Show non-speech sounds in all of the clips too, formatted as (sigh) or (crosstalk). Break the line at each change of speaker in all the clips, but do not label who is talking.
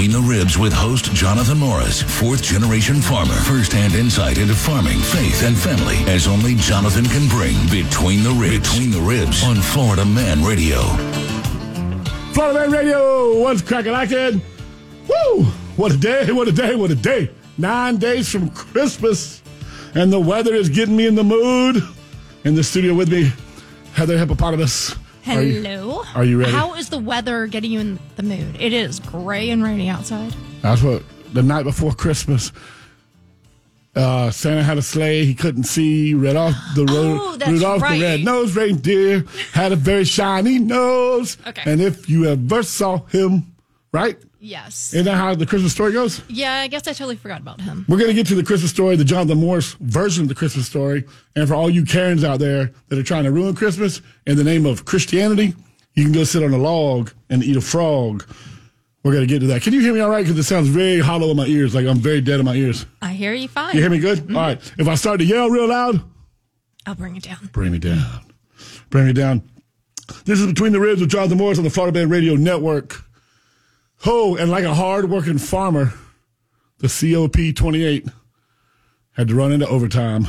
Between the Ribs with host Jonathan Morris, fourth generation farmer. First hand insight into farming, faith, and family as only Jonathan can bring. Between the Ribs. Between the Ribs on Florida Man Radio.
Florida Man Radio, what's cracking it? Woo! What a day, what a day, what a day. Nine days from Christmas, and the weather is getting me in the mood. In the studio with me, Heather Hippopotamus. Are you-
Hello.
are you ready?
How is the weather getting you in the mood? It is gray and rainy outside.
That's what the night before Christmas. Uh, Santa had a sleigh he couldn't see. Off the (gasps) road.
Oh, that's
Rudolph
right.
the red-nosed reindeer had a very shiny nose.
Okay.
And if you ever saw him, right?
Yes.
Isn't that how the Christmas story goes?
yeah, I guess I totally forgot about him.
We're going to get to the Christmas story, the Jonathan Morris version of the Christmas story. And for all you Karens out there that are trying to ruin Christmas in the name of Christianity, you can go sit on a log and eat a frog. We're going to get to that. Can you hear me all right? Because it sounds very hollow in my ears, like I'm very dead in my ears.
I hear you fine.
You hear me good? Mm-hmm. All right. If I start to yell real loud,
I'll bring it down.
bring me down. Bring me down. This is Between the Ribs with Jonathan Morris on the Florida Man Radio Network. Oh, and like a hard-working farmer, the COP 28 had to run into overtime.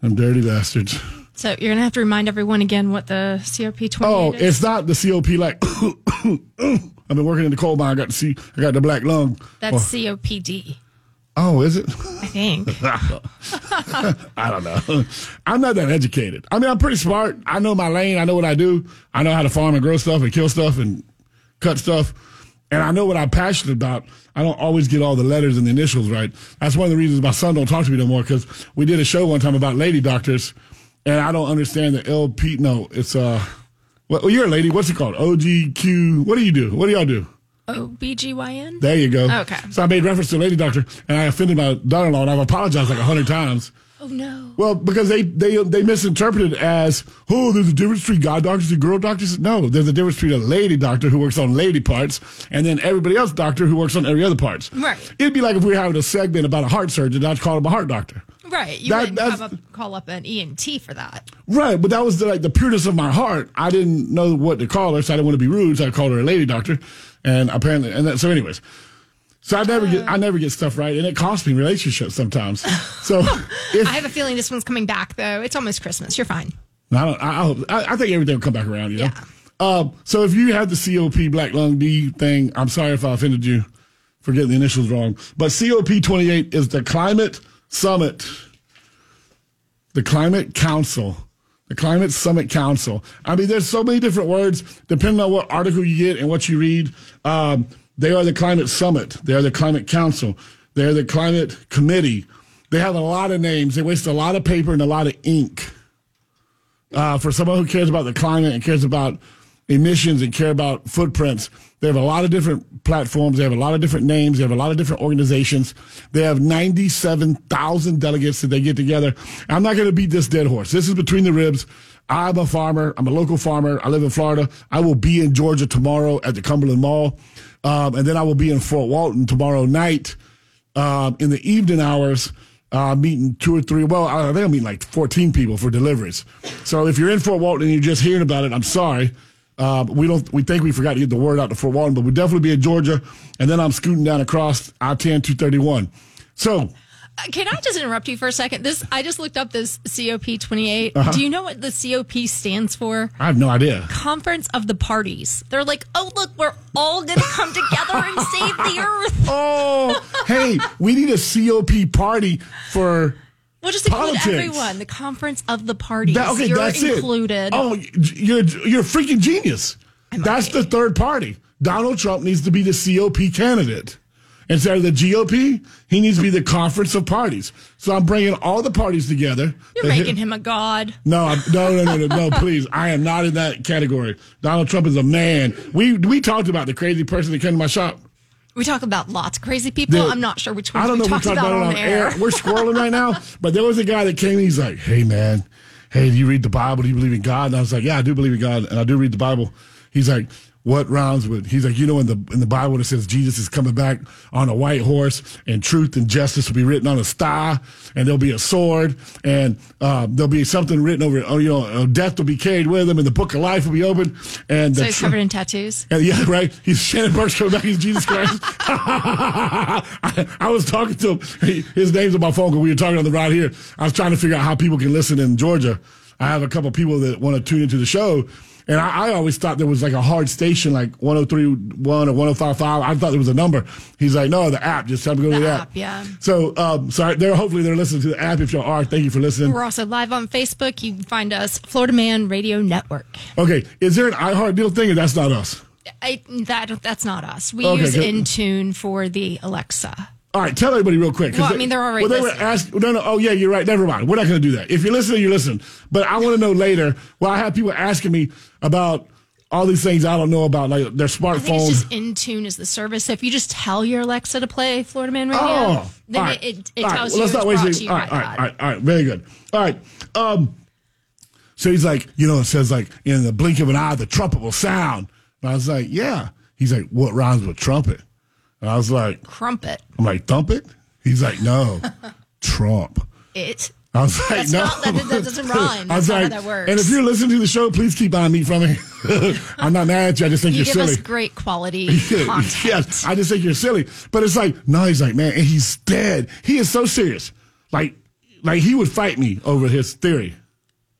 Them dirty bastards.
So you're gonna have to remind everyone again what the COP 28
Oh,
is.
it's not the COP like. (coughs) I've been working in the coal mine. I got to see. I got the black lung.
That's
Oh,
COPD,
oh, is it?
I think. (laughs)
I don't know. I'm not that educated. I mean, I'm pretty smart. I know my lane. I know what I do. I know how to farm and grow stuff and kill stuff and cut stuff. And I know what I'm passionate about. I don't always get all the letters and the initials right. That's one of the reasons my son don't talk to me no more because we did a show one time about lady doctors, and I don't understand the LP. No, it's uh, well, you're a lady. What's it called? OGQ. What do you do? What do y'all do?
OBGYN?
There you go.
Okay.
So I made reference to lady doctor, and I offended my daughter-in-law, and I've apologized like a hundred times.
Oh no.
Well, because they they they misinterpreted it as oh, there's a difference between guy doctors and girl doctors. No, there's a difference between a lady doctor who works on lady parts and then everybody else doctor who works on every other parts.
Right.
It'd be like if we were having a segment about a heart surgeon, I'd call him a heart doctor.
Right. You
That-
wouldn't a, call up an ENT for that.
Right, but that was the, like the pureness of my heart. I didn't know what to call her, so I didn't want to be rude, so I called her a lady doctor. And apparently, and that, so anyways, so I never get I never get stuff right, and it costs me relationships sometimes. So (laughs) if
I have a feeling this one's coming back though. It's almost Christmas. You're fine.
I don't. I, I, hope, I, I think everything will come back around. You know.
Yeah.
Um, so if you have the COP Black Lung D thing, I'm sorry if I offended you for getting the initials wrong. But COP 28 is the climate summit, the climate council, the climate summit council. I mean, there's so many different words depending on what article you get and what you read. Um, they are the climate summit. They are the climate council. They are the climate committee. They have a lot of names. They waste a lot of paper and a lot of ink uh, for someone who cares about the climate and cares about emissions and care about footprints. They have a lot of different platforms. They have a lot of different names. They have a lot of different organizations. They have 97,000 delegates that they get together. I'm not going to beat this dead horse. This is between the ribs. I'm a farmer. I'm a local farmer. I live in Florida. I will be in Georgia tomorrow at the Cumberland Mall. Um, and then I will be in Fort Walton tomorrow night um, in the evening hours, uh, meeting two or three. Well, I think I'm like 14 people for deliveries. So if you're in Fort Walton and you're just hearing about it, I'm sorry. Uh, we don't. We think we forgot to get the word out to Fort Walton, but we'll definitely be in Georgia. And then I'm scooting down across I-10 231. So
Uh, Can I just interrupt you for a second? This I just looked up this COP 28.
Uh-huh.
Do you know what the COP stands for?
I have no idea.
Conference of the Parties. They're like, oh look, we're all going to come together and save the earth. (laughs)
Oh, hey, we need a COP party for.
We'll just include
Politics.
everyone. The Conference of the Parties.
That, okay,
You're
that's
included.
it. Oh, you're you're a freaking genius. That's the third party. Donald Trump needs to be the COP candidate. Instead of the GOP, he needs to be the conference of parties. So I'm bringing all the parties together.
You're making him a god.
No, I'm, no, no, no, no, no, please. I am not in that category. Donald Trump is a man. We we talked about the crazy person that came to my shop.
We talk about lots of crazy people.
Dude,
I'm not sure which ones
I don't
we
know.
talked
we talked
about,
about,
on
it on
air.
air. We're squirreling right now. (laughs) But there was a guy that came. He's like, "Hey, man, hey, do you read the Bible? Do you believe in God?" And I was like, "Yeah, I do believe in God, and I do read the Bible." He's like, what rhymes with? He's like, you know, in the in the Bible it says Jesus is coming back on a white horse, and truth and justice will be written on a star and there'll be a sword, and uh, there'll be something written over it. Oh, you know, uh, death will be carried with him, and the book of life will be open. And
So
the
he's covered in tattoos.
and yeah, (laughs) right. He's Shannon Burke's coming back. He's Jesus Christ. (laughs) I, I was talking to him. He, his name's on my phone because we were talking on the ride here. I was trying to figure out how people can listen in Georgia. I have a couple of people that want to tune into the show. And I, I always thought there was like a hard station, like 1031 or 1055. I thought there was a number. He's like, no, the app. Just tell them to go to
The
the app.
yeah.
So, um, sorry, they're hopefully they're listening to the app. If y'all are, thank you for listening.
We're also live on Facebook. You can find us, Florida Man Radio Network.
Okay, is there an iHeart deal thing, or that's not us?
I, that that's not us. We
Okay,
use
good.
Intune for the Alexa.
All right, tell everybody real quick.
Well, I mean, they're already
Well, they were
listening.
asked. No, no. Oh, yeah, you're right. Never mind. We're not going to do that. If you're listening, you're listening. But I want to know later. Well, I have people asking me about all these things I don't know about, like their
I think it's
smartphone.
just Intune is the service. So if you just tell your Alexa to play Florida Man Radio,
Oh,
then
right.
it, it, it
right,
tells
well,
you
let's not waste
brought
any-
to you
all right, all right, all right, all right, very good. All right. Um, so he's like, you know, it says like in the blink of an eye, the trumpet will sound. And I was like, yeah. He's like, what rhymes with trumpet? And I was like,
Crumpet.
I'm like, thump it? He's like, no, (laughs) Trump.
It.
I was like,
That's
no.
not- that- that doesn't rhyme. (laughs)
I was
That's not how
like,
that works.
And if you're listening to the show, please keep buying me from me. (laughs) I'm not mad at you. I just think
You
are
give
silly.
us great quality content.
yes, I just think you're silly. But it's like, no, he's like, man, and he's dead. He is so serious. Like, like he would fight me over his theory.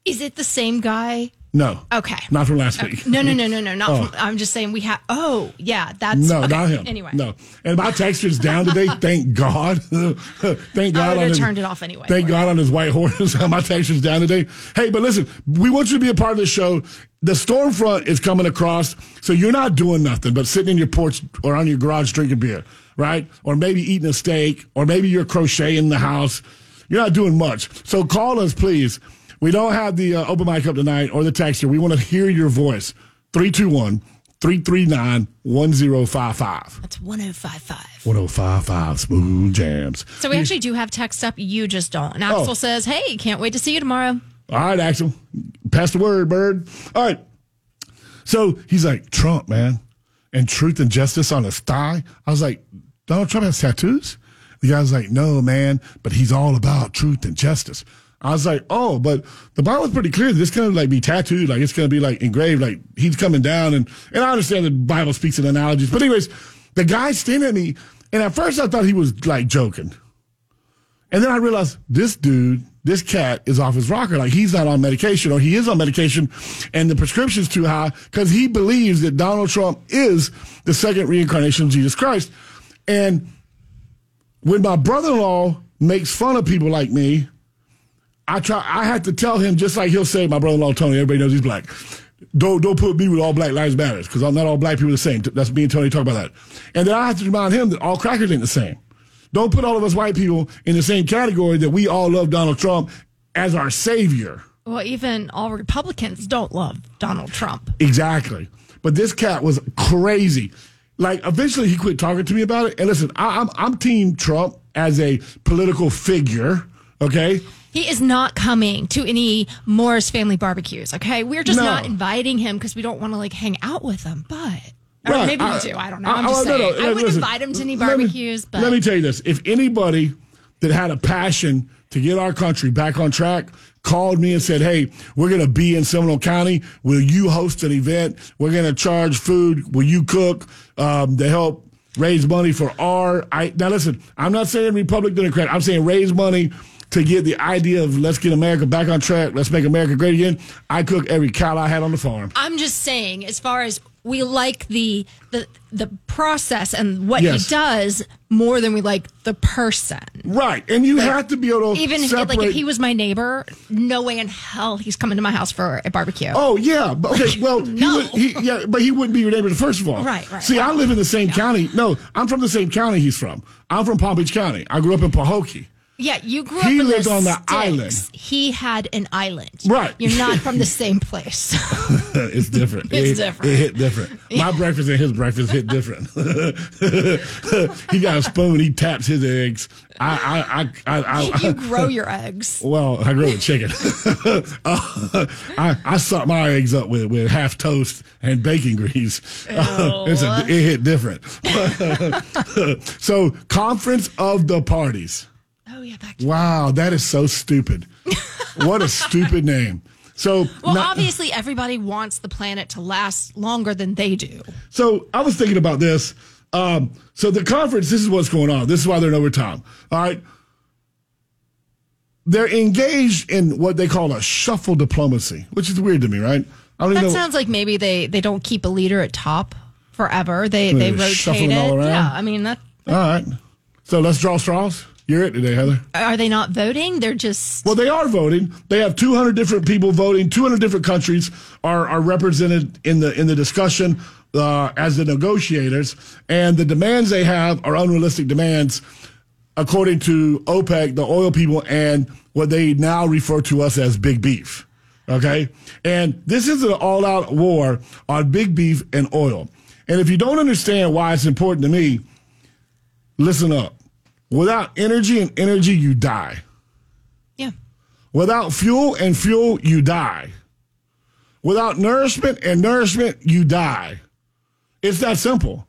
Is it the same guy?
No.
Okay.
Not from last uh, week.
No, no, no, no, no. Not.
Oh.
From, I'm just saying we have. Oh, yeah. That's
No,
okay.
not him.
Anyway.
No. And my texture's down today. (laughs) Thank God. (laughs) thank God.
i've
on his-
turned it off anyway.
Thank God on his white horse. (laughs) my texture's down today. Hey, but listen, we want you to be a part of the show. The storm front is coming across, so you're not doing nothing but sitting in your porch or on your garage drinking beer, right? Or maybe eating a steak, or maybe you're crocheting in the house. You're not doing much. So call us, please. We don't have the uh, open mic up tonight or the texture. We want to hear your voice. 321 339 1055.
That's 1055.
1055 Smooth Jams.
So we actually do have text up. You just don't. And Axel
Oh.
says, "Hey, can't wait to see you tomorrow."
All right, Axel. Pass the word, bird. All right. So he's like, Trump, man, and truth and justice on his thigh. I was like, Donald Trump has tattoos? The guy's like, no, man, but he's all about truth and justice. I was like, oh, but the Bible Bible's pretty clear. This to like be tattooed, like it's going to be like engraved, like he's coming down. And and I understand the Bible speaks in analogies, but anyways, the guy standing at me, and at first I thought he was like joking. And then I realized this dude, this cat is off his rocker. Like he's not on medication or he is on medication and the prescription's too high because he believes that Donald Trump is the second reincarnation of Jesus Christ. And when my brother-in-law makes fun of people like me, I try. I had to tell him just like he'll say, my brother-in-law Tony. Everybody knows he's black. Don't don't put me with all black lives matters because not all black people are the same. That's me and Tony talk about that. And then I have to remind him that all crackers ain't the same. Don't put all of us white people in the same category that we all love Donald Trump as our savior.
Well, even all Republicans don't love Donald Trump.
Exactly. But this cat was crazy. Like eventually he quit talking to me about it. And listen, I, I'm I'm Team Trump as a political figure. Okay.
He is not coming to any Morris family barbecues. Okay, we're just
No.
not inviting him because we don't want to like hang out with him. But
Right.
maybe
I-
we do. I don't know.
I-
I'm just
I- no,
saying.
no,
I wouldn't
listen,
invite him to any
let me-
barbecues. but
let me tell you this: if anybody that had a passion to get our country back on track called me and said, "Hey, we're going to be in Seminole County. Will you host an event? We're going to charge food. Will you cook um, to help raise money for our?" I now listen. I'm not saying Republican Democrat. I'm saying raise money. To get the idea of let's get America back on track, let's make America great again. I cook every cow I had on the farm.
I'm just saying, as far as we like the the the process and what
Yes.
he does more than we like the person.
Right, and you have to be able to
Even if,
separate.
like if he was my neighbor, no way in hell he's coming to my house for a barbecue.
Oh yeah, but okay. (laughs) Well, he
No.
would, he, yeah, but he wouldn't be your neighbor first of all.
Right, right.
See, I live in the same county. No, I'm from the same county he's from. I'm from Palm Beach County. I grew up in Pahokee.
Yeah, you grew
He
up He
lived on the
sticks.
island.
He had an island.
Right.
You're not from the (laughs) same place. (laughs)
it's different.
It's
it,
different.
It hit different. My breakfast and his breakfast hit different. (laughs) he got a spoon. He taps his eggs. I, I, I, I, I
you grow your eggs.
Well, I grew with chicken. uh, I, I suck my eggs up with, with half toast and bacon grease. it's a, it hit different. so, conference of the parties.
Oh yeah, that.
Wow, that is so stupid. (laughs) what a stupid name. So,
Well,
now-
obviously, everybody wants the planet to last longer than they do.
So I was thinking about this. Um, so the conference, this is what's going on. This is why they're in overtime. All right. They're engaged in what they call a shuffle diplomacy, which is weird to me, right? I don't
That
know.
sounds like maybe they they don't keep a leader at top forever. They they
They're
rotate
shuffling
it.
all around?
Yeah, I mean that.
All right. So let's draw straws. You're it today, Heather.
Are they not voting? They're just.
Well, they are voting. They have 200 different people voting. 200 different countries are, are represented in the in the discussion uh, as the negotiators, and the demands they have are unrealistic demands, according to OPEC, the oil people, and what they now refer to us as big beef. Okay, and this is an all-out war on big beef and oil. And if you don't understand why it's important to me, listen up. Without energy and energy, you die.
yeah.
Without fuel and fuel, you die. Without nourishment and nourishment, you die. It's that simple.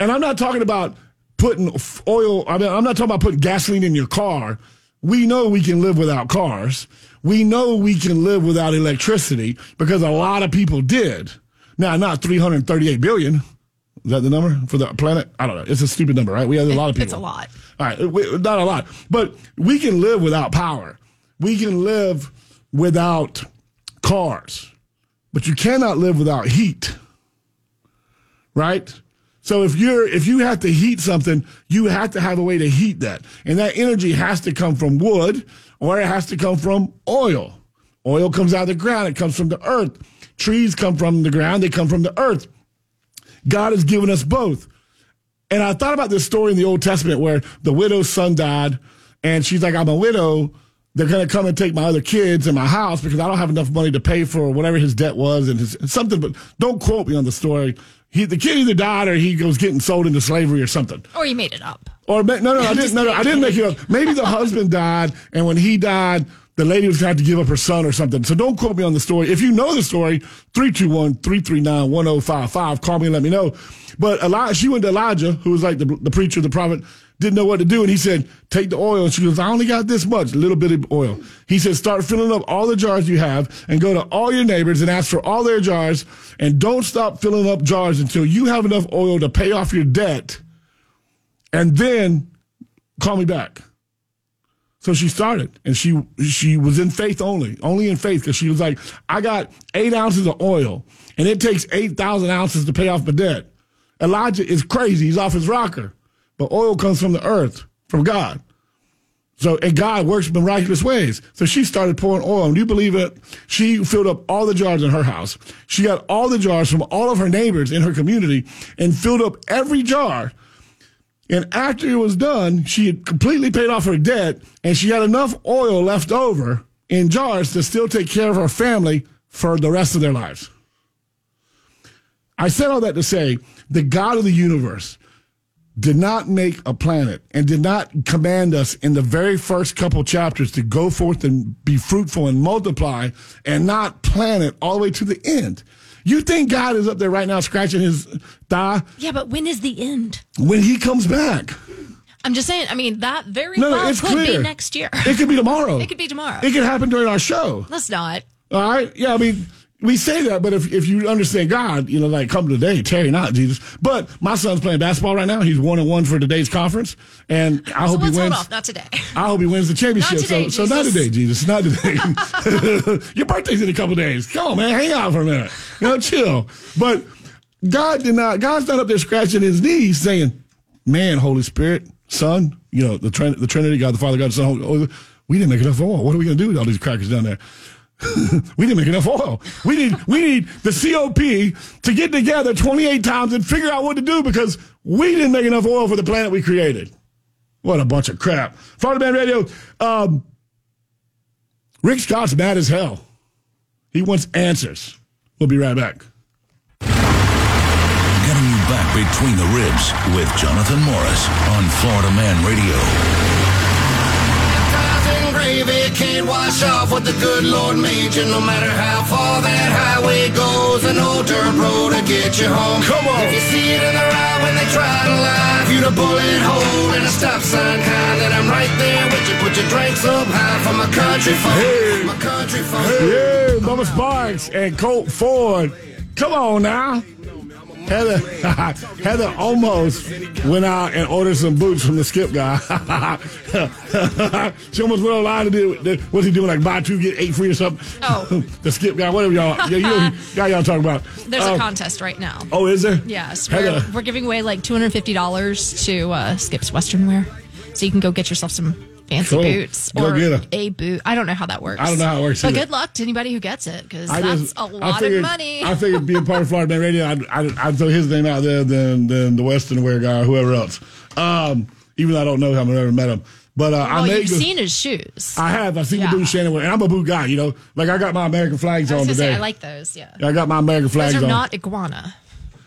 And I'm not talking about putting oil, I mean, I'm not talking about putting gasoline in your car. We know we can live without cars. We know we can live without electricity because a lot of people did. Now, not 338 billion. Is that the number for the planet? I don't know. It's a stupid number, right? We have a lot of people.
It's a lot.
All right, we- not a lot, but we can live without power. We can live without cars, but you cannot live without heat. Right? So if you're if you have to heat something, you have to have a way to heat that. And that energy has to come from wood or it has to come from oil. Oil comes out of the ground, it comes from the earth. Trees come from the ground, they come from the earth. God has given us both. And I thought about this story in the Old Testament where the widow's son died, and she's like, I'm a widow. They're going to come and take my other kids and my house because I don't have enough money to pay for whatever his debt was and his, something. But don't quote me on the story. He, the kid either died or he was getting sold into slavery or something.
Or you made it up.
Or no, no, I didn't. No, no, I didn't make it up. Maybe the husband died, and when he died, the lady was going to have to give up her son or something. So don't quote me on the story. If you know the story, 321-339-1055. Call me and let me know. But Elijah, she went to Elijah, who was like the, the preacher, the prophet, didn't know what to do. And he said, take the oil. And she goes, I only got this much, a little bit of oil. He said, start filling up all the jars you have and go to all your neighbors and ask for all their jars. And don't stop filling up jars until you have enough oil to pay off your debt. And then call me back. So she started, and she she was in faith only, only in faith, because she was like, I got eight ounces of oil, and it takes eight thousand ounces to pay off my debt. Elijah is crazy; he's off his rocker. But oil comes from the earth, from God. So and God works miraculous ways. So she started pouring oil, and you believe it? She filled up all the jars in her house. She got all the jars from all of her neighbors in her community, and filled up every jar. And after it was done, she had completely paid off her debt and she had enough oil left over in jars to still take care of her family for the rest of their lives. I said all that to say the God of the universe did not make a planet and did not command us in the very first couple chapters to go forth and be fruitful and multiply and not plan it all the way to the end. You think God is up there right now scratching his thigh
Yeah, but when is the end?
when he comes back?
I'm just saying. I mean, that very
No, no,
well
it's
could
clear.
be next year.
It could be tomorrow.
It could be tomorrow.
It could happen during our show.
Let's not.
All right. Yeah. I mean, we say that, but if, if you understand God, you know, like come today, Terry, not Jesus. But my son's playing basketball right now. He's one and one for today's conference, and I
So
hope he wins.
off. Not today.
I hope he wins the championship.
Today,
so, so not today, Jesus. Not today. (laughs) (laughs) Your birthday's in a couple days. Come on, man. Hang out for a minute. You know, chill. But God did not. God's not up there scratching his knees, saying, "Man, Holy Spirit, Son, you know, the Trin- the Trinity, God the Father, God the Son. Holy- we didn't make enough oil. What are we going to do with all these crackers down there?" (laughs) we didn't make enough oil. We need we need the COP to get together 28 times and figure out what to do because we didn't make enough oil for the planet we created. What a bunch of crap. Florida Man Radio. Um, Rick Scott's mad as hell. He wants answers. We'll be right back.
Getting you back between the ribs with Jonathan Morris on Florida Man Radio.
Gravy can't wash off what the good Lord made you. No matter how far that highway goes, an old dirt road to get you home.
Come on.
If you see it in the route when they try to lie, if you a bullet hole and a stop sign kind, then I'm right there with you. Put your drinks up high for my country phone.
Hey.
My country phone.
Yeah, Bubba Sparks and Colt Ford. Come on now. Heather, (laughs) Heather almost went out and ordered some boots from the skip guy. (laughs) she almost went online to do. What's he doing? Like buy two get eight free or something?
Oh. (laughs)
the skip guy, whatever y'all. Yeah, you know, guy y'all talking about.
There's
Um,
a contest right now.
Oh, is there?
Yes,
Heather.
we're, we're giving away like two hundred fifty dollars to uh, Skips Western Wear, so you can go get yourself some fancy
Cool.
boots
Go
or
'em.
a boot. I don't know how that works.
I don't know how it works
But
either.
good luck to anybody who gets it because
I
that's
just-
a
I
lot
figured,
of money.
I figured being part of Florida Man Radio, I'd, I'd, I'd throw his name out there than, than the Western Wear guy or whoever else. Um, even though I don't know him, I've never met him. But uh, I
well,
made
you've
the-
seen his shoes.
I have. I've seen
Yeah.
the boot Shannon wear, and I'm a boot guy. You know, like I got my American flags
I
on today.
say I like those. Yeah,
I got my American flags
those are
on.
not iguana.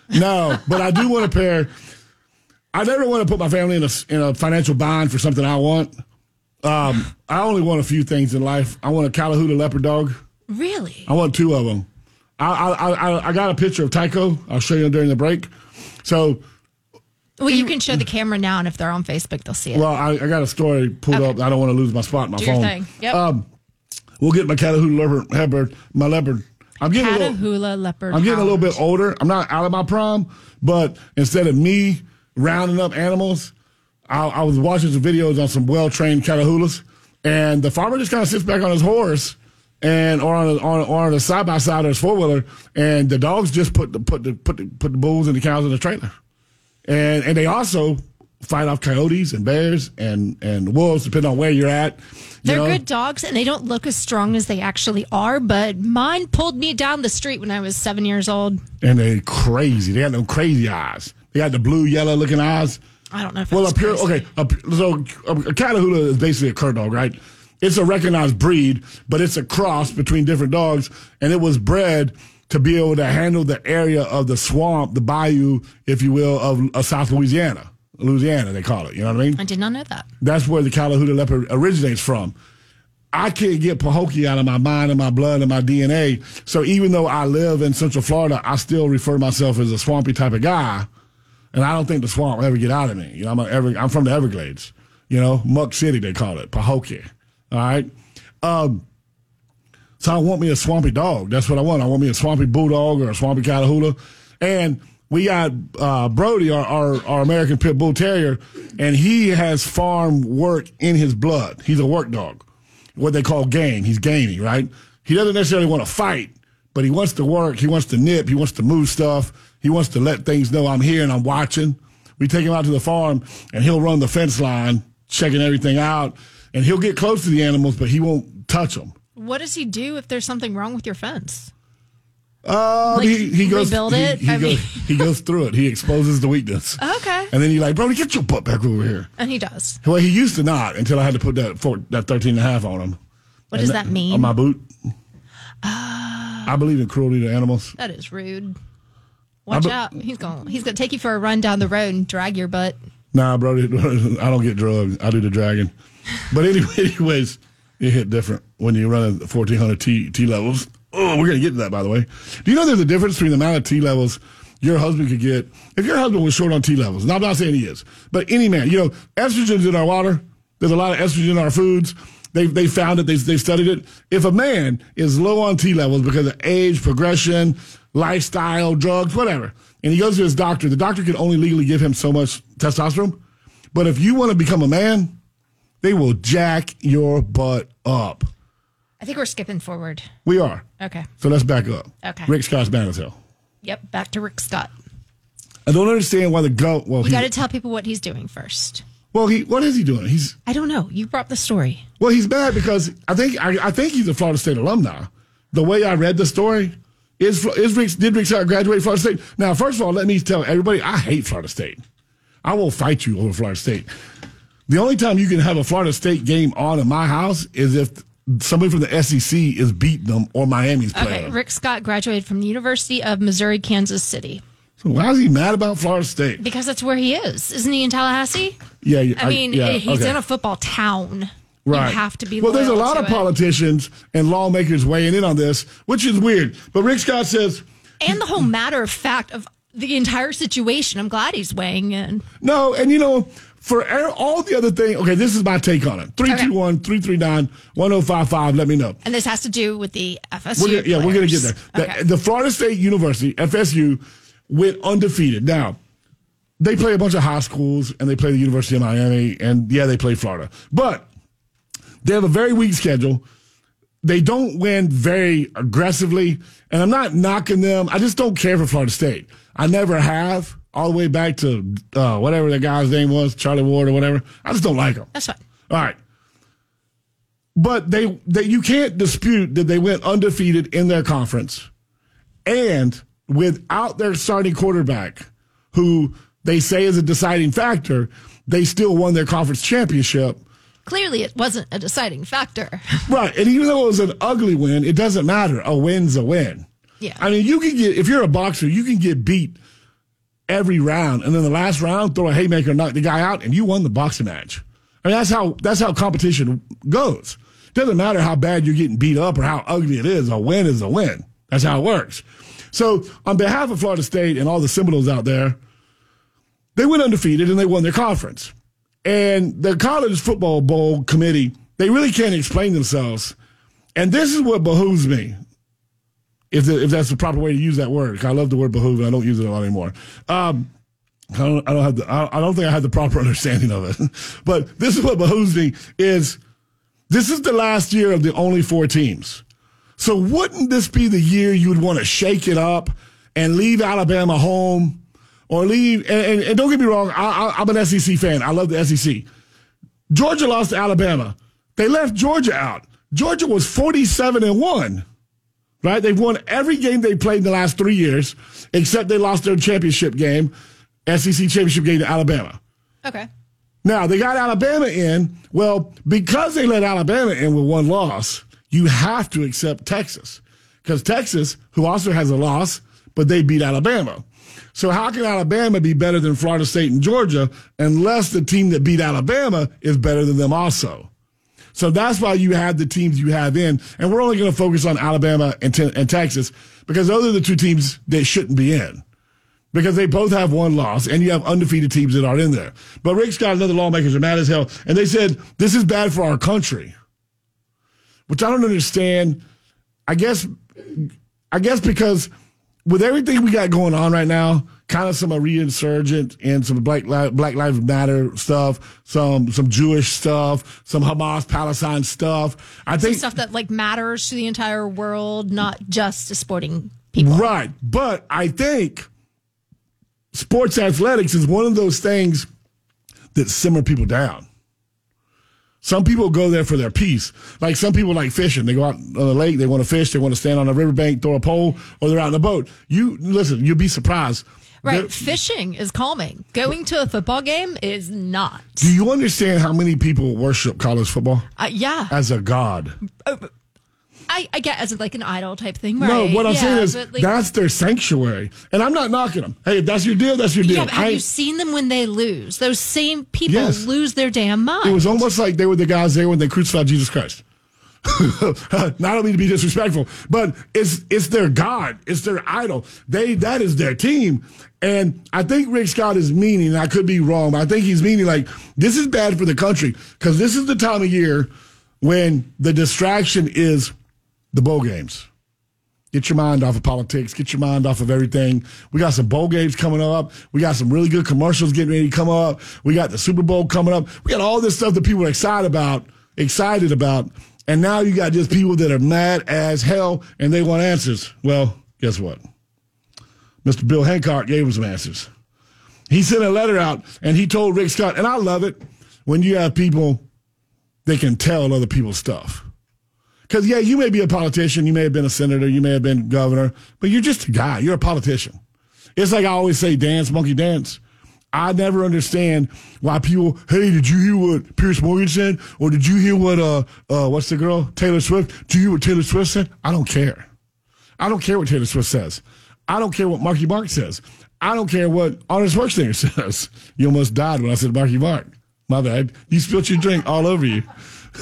no, but I do want a pair. I never want to put my family in a in a financial bind for something I want. Um, I only want a few things in life. I want a Catahoula leopard dog.
Really?
I want two of them. I I, I, I got a picture of Tycho. I'll show you during the break. So,
Well, you can show the camera now, and if they're on Facebook, they'll see it.
well, I, I got a story pulled
Okay.
up. I don't want to lose my spot in my
Do
phone.
your thing. Yep.
Um, we'll get my Catahoula leopard, leopard, my leopard. I'm getting a little,
leopard.
I'm getting a little bit older. I'm not out of my prime, but instead of me rounding up animals, I, I was watching some videos on some well trained Catahoulas, and the farmer just kind of sits back on his horse and or on a, on, or on a side by side of his four wheeler, and the dogs just put the put the put the put the bulls and the cows in the trailer, and and they also fight off coyotes and bears and and wolves depending on where you're at. You
They're
know?
good dogs, and they don't look as strong as they actually are. But mine pulled me down the street when I was seven years old.
and they're crazy. They got them crazy eyes. They got the blue yellow looking eyes.
I don't know if
Well, a pure okay. A, so um, a, a Catahoula is basically a cur dog, right? It's a recognized breed, but it's a cross between different dogs, and it was bred to be able to handle the area of the swamp, the bayou, if you will, of, of South Louisiana. Louisiana, they call it. You know what I mean?
I did not know that.
That's where the Catahoula leopard originates from. I can't get Pahokee out of my mind and my blood and my DNA. So even though I live in Central Florida, I still refer to myself as a swampy type of guy. And I don't think the swamp will ever get out of me. You know, I'm, Ever, I'm from the Everglades. You know, Muck City, they call it, Pahokee. All right. Um, so I want me a swampy dog. That's what I want. I want me a swampy bulldog or a swampy Catahoula. And we got uh, Brody, our, our, our American Pit Bull Terrier, and he has farm work in his blood. He's a work dog, what they call game. He's gamey, right? He doesn't necessarily want to fight, but he wants to work. He wants to nip. He wants to move stuff. He wants to let things know I'm here and I'm watching. We take him out to the farm, and he'll run the fence line, checking everything out, and he'll get close to the animals, but he won't touch them.
What does he do if there's something wrong with your fence?
Uh,
Like,
he, he goes
rebuild
he,
it?
He,
I
goes,
mean-
he goes through it. He exposes the weakness.
Okay.
And then you're like, bro, get your butt back over here.
And he does.
Well, he used to not until I had to put that four, that 13 and a half on him.
What
And
does that mean?
On my boot. I believe in cruelty to animals.
That is rude. Watch
be-
out. He's going he's gonna take you for a run down the road and drag your butt.
Nah, bro, I don't get drugs. I do the dragon. But anyway, (laughs) anyways, it hit different when you run at 1400 T, T levels. Oh, we're going to get to that, by the way. Do you know there's a difference between the amount of T levels your husband could get? If your husband was short on T levels, and I'm not saying he is, but any man, you know, estrogen's in our water. There's a lot of estrogen in our foods. They've, they found it. They, they've studied it. If a man is low on T levels because of age, progression, lifestyle, drugs, whatever, and he goes to his doctor, the doctor can only legally give him so much testosterone. But if you want to become a man, they will jack your butt up.
I think we're skipping forward.
We are.
Okay.
So let's back up.
Okay.
Rick Scott's mad as hell.
Yep. Back to Rick Scott.
I don't understand why the goat. Well,
You got to tell people what he's doing first.
well, he. What is he doing? He's
I don't know. You brought the story.
well, he's bad because I think I, I think he's a Florida State alumni. The way I read the story is is Rick did Rick Scott graduate Florida State? Now, first of all, let me tell everybody I hate Florida State. I will fight you over Florida State. The only time you can have a Florida State game on in my house is if somebody from the SEC is beating them or Miami's playing.
Okay. Rick Scott graduated from the University of Missouri, Kansas City.
So why is he mad about Florida State?
Because that's where he is. Isn't he in Tallahassee?
Yeah, yeah,
I mean,
yeah,
he's
okay.
in a football town.
Right.
You have to be
Well, there's a lot of
it.
politicians and lawmakers weighing in on this, which is weird. But Rick Scott says,
And the whole matter of fact of the entire situation. I'm glad he's weighing in.
no, and you know, for all the other thing, okay, this is my take on it. 321 339 1055, let me know.
And this has to do with the FSU.
We're gonna, yeah, we're going to get there. The, the Florida State University, FSU, went undefeated. Now, they play a bunch of high schools and they play the University of Miami, and yeah, they play Florida. But they have a very weak schedule. They don't win very aggressively, and I'm not knocking them. I just don't care for Florida State. I never have, all the way back to uh, whatever the guy's name was, Charlie Ward or whatever. I just don't like them.
That's fine.
All right. But they, they you can't dispute that they went undefeated in their conference and without their starting quarterback, who they say is a deciding factor, they still won their conference championship.
Clearly, it wasn't a deciding factor. (laughs)
Right. And even though it was an ugly win, it doesn't matter. A win's a win.
Yeah.
I mean, you can get, if you're a boxer, you can get beat every round. And then the last round, throw a haymaker, knock the guy out, and you won the boxing match. I mean, that's how, that's how competition goes. It doesn't matter how bad you're getting beat up or how ugly it is. A win is a win. That's how it works. So, on behalf of Florida State and all the Seminoles out there, they went undefeated and they won their conference. And the college football bowl committee, they really can't explain themselves. And this is what behooves me, if, the, if that's the proper way to use that word. I love the word behoove, I don't use it a lot anymore. Um, I don't, I don't have the, I don't think I had the proper (laughs) understanding of it. but this is what behooves me is this is the last year of the only four teams. So wouldn't this be the year you would want to shake it up and leave Alabama home or leave? And, and, and don't get me wrong, I, I, I'm an SEC fan. I love the SEC. Georgia lost to Alabama. They left Georgia out. Georgia was 47 and 1. Right? They've won every game they played in the last three years, except they lost their championship game, SEC championship game to Alabama.
Okay.
Now, they got Alabama in. Well, because they let Alabama in with one loss, you have to accept Texas. Because Texas, who also has a loss, but they beat Alabama. So how can Alabama be better than Florida State and Georgia unless the team that beat Alabama is better than them also? So that's why you have the teams you have in. And we're only going to focus on Alabama and, and Texas because those are the two teams that shouldn't be in because they both have one loss and you have undefeated teams that are in there. But Rick Scott and other lawmakers are mad as hell. And they said, this is bad for our country, which I don't understand. I guess, I guess because with everything we got going on right now, kind of some reinsurgent and some Black, Li- Black Lives Matter stuff, some, some Jewish stuff, some Hamas Palestine stuff. I think
Stuff that like matters to the entire world, not just to sporting people.
Right. But I think sports athletics is one of those things that simmer people down. Some people go there for their peace. Like some people like fishing. They go out on the lake, they want to fish, they want to stand on a riverbank, throw a pole, or they're out in a boat. You listen, you'll be surprised.
Right.
There-
Fishing is calming. Going to a football game is not.
do you understand how many people worship college football
Uh, yeah.
as a god?
I, I get as like an idol type thing.
No, what I'm
yeah,
saying is
like,
that's their sanctuary. And I'm not knocking them. Hey, if that's your deal, that's your deal.
Yeah, have
I
you seen them when they lose? Those same people
Yes.
lose their damn mind.
It was almost like they were the guys there when they crucified Jesus Christ. (laughs) Not only to be disrespectful, but it's it's their God, it's their idol. They that is their team. And I think Rick Scott is meaning, and I could be wrong, but I think he's meaning like this is bad for the country because this is the time of year when the distraction is the bowl games. Get your mind off of politics. Get your mind off of everything. We got some bowl games coming up. We got some really good commercials getting ready to come up. We got the Super Bowl coming up. We got all this stuff that people are excited about, excited about. And now you got just people that are mad as hell and they want answers. Well, guess what? Mr. Bill Hancock gave them some answers. He sent a letter out and he told Rick Scott, and I love it when you have people that can tell other people's stuff. Because, yeah, you may be a politician, you may have been a senator, you may have been governor, but you're just a guy. You're a politician. It's like I always say, dance, monkey, dance. I never understand why people. Hey, did you hear what Piers Morgan said, or did you hear what uh uh what's the girl Taylor Swift? Do you hear what Taylor Swift said? I don't care. I don't care what Taylor Swift says. I don't care what Marky Mark says. I don't care what Arnold Schwarzenegger (laughs) says. You almost died when I said Marky Mark. My bad. You spilled your drink all over you.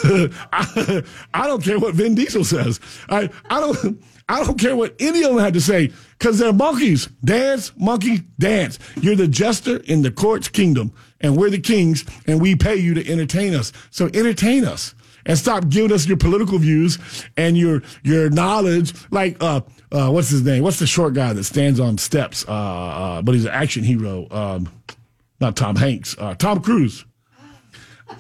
(laughs) I, don't care what Vin Diesel says. I, I don't I don't care what any of them had to say because they're monkeys. Dance, monkey, dance. You're the jester in the court's kingdom, and we're the kings, and we pay you to entertain us. So entertain us and stop giving us your political views and your your knowledge. Like uh, uh, what's his name? What's the short guy that stands on steps? Uh, uh, but he's an action hero. Um, not Tom Hanks. Uh, Tom Cruise.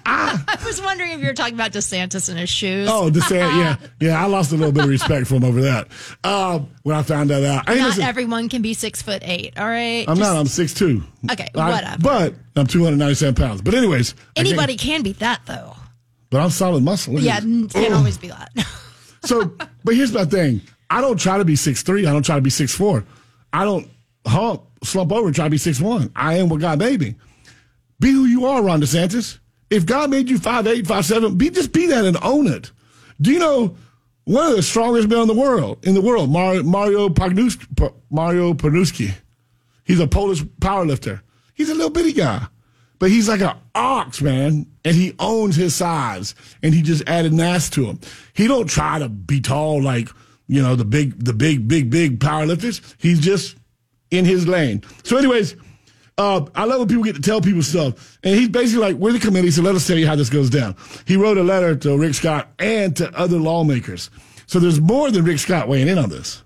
I was wondering if you were talking about DeSantis and his shoes.
Oh, DeSantis. yeah, yeah. I lost a little bit of respect for him over that um, when I found that out. Hey,
Not
listen,
everyone can be six foot eight. All right.
I'm
Just-
not. I'm six two.
Okay, whatever.
But I'm 297 pounds. But anyways,
Anybody can be that though.
But I'm solid muscle. Look
Yeah,
at
n- can't
Ugh.
always be that. (laughs)
So, but here's my thing. I don't try to be six three. I don't try to be six four. I don't hump, slump over, try to be six one. I am what God made me. Be who you are, Ron DeSantis. If God made you five eight, five seven, be just be that and own it. Do you know one of the strongest men in the world? In the world, Mario Mario Pagnuski, Pa- Mario Panuski. He's a Polish powerlifter. He's a little bitty guy, but he's like an ox, man, and he owns his size. And he just added mass to him. He don't try to be tall like you know the big, the big, big, big powerlifters. He's just in his lane. So, anyways, uh, I love when people get to tell people stuff. And he's basically like, we're the committee, so let us tell you how this goes down. He wrote a letter to Rick Scott and to other lawmakers. So there's more than Rick Scott weighing in on this.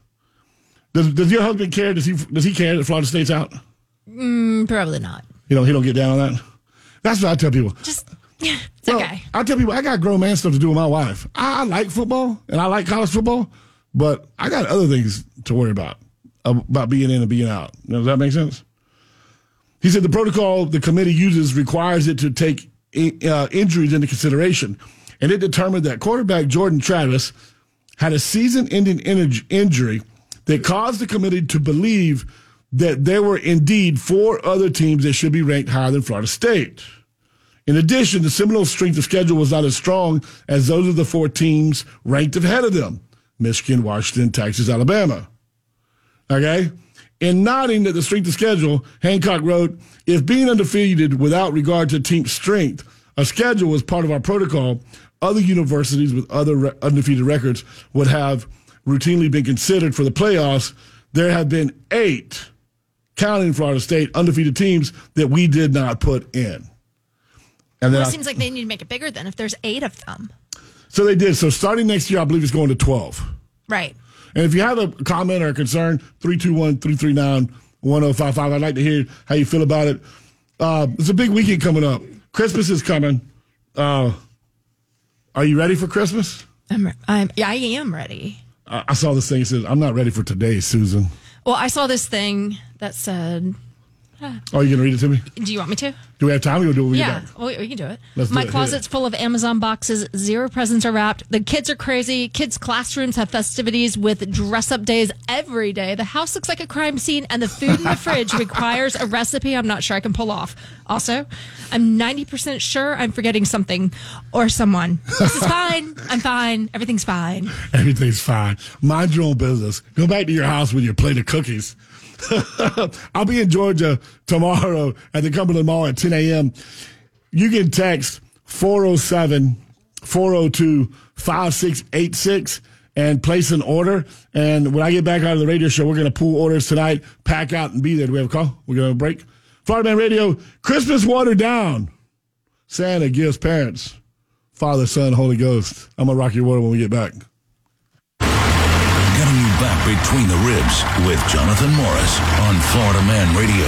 Does, does your husband care? Does he does he care that Florida State's out?
Probably not.
You know, he don't get down on that. That's what I tell people.
Just yeah, (laughs) it's
Well,
okay.
I tell people I got grown man stuff to do with my wife. I, I like football and I like college football, but I got other things to worry about about being in and being out. You know, does that make sense? He said the protocol the committee uses requires it to take uh, injuries into consideration, and it determined that quarterback Jordan Travis had a season-ending in- injury that caused the committee to believe that there were indeed four other teams that should be ranked higher than Florida State. In addition, the Seminoles' strength of schedule was not as strong as those of the four teams ranked ahead of them Michigan, Washington, Texas, Alabama. Okay? In nodding at the strength of schedule, Hancock wrote If being undefeated without regard to team strength, a schedule was part of our protocol, other universities with other re- undefeated records would have routinely been considered for the playoffs. There have been eight, counting Florida State, undefeated teams that we did not put in. And
Well,
I-
it seems like they need to make it bigger then if there's eight of them.
so they did. So starting next year, I believe it's going to 12.
Right.
And if you have a comment or a concern, 321 339 1055. I'd like to hear how you feel about it. Uh, it's a big weekend coming up. Christmas is coming. Uh, are you ready for Christmas?
I'm, I'm, yeah, I am ready.
I, I saw this thing. It says, I'm not ready for today, Susan.
Well, I saw this thing that said,
Oh, you going to read it to me?
do you want me to?
Do we have time? We'll do it
Yeah, well, oh, we can do it.
Let's do
My
it.
Closet's full of Amazon boxes. Zero presents are wrapped. The kids are crazy. Kids' classrooms have festivities with dress up days every day. The house looks like a crime scene, and the food in the (laughs) fridge requires a recipe I'm not sure I can pull off. Also, I'm 90% sure I'm forgetting something or someone. This is fine. I'm fine. Everything's fine.
Everything's fine. Mind your own business. Go back to your house with your plate of cookies. (laughs) I'll be in Georgia tomorrow at the Cumberland Mall at 10 a.m. You can text 407 402 5686 and place an order. And when I get back out of the radio show, we're going to pull orders tonight, pack out, and be there. Do we have a call? We're going to break. Fireman Radio, Christmas water down. Santa gives parents, Father, Son, Holy Ghost. I'm going to rock your world when we get back.
Getting you back between the ribs with Jonathan Morris on Florida Man Radio.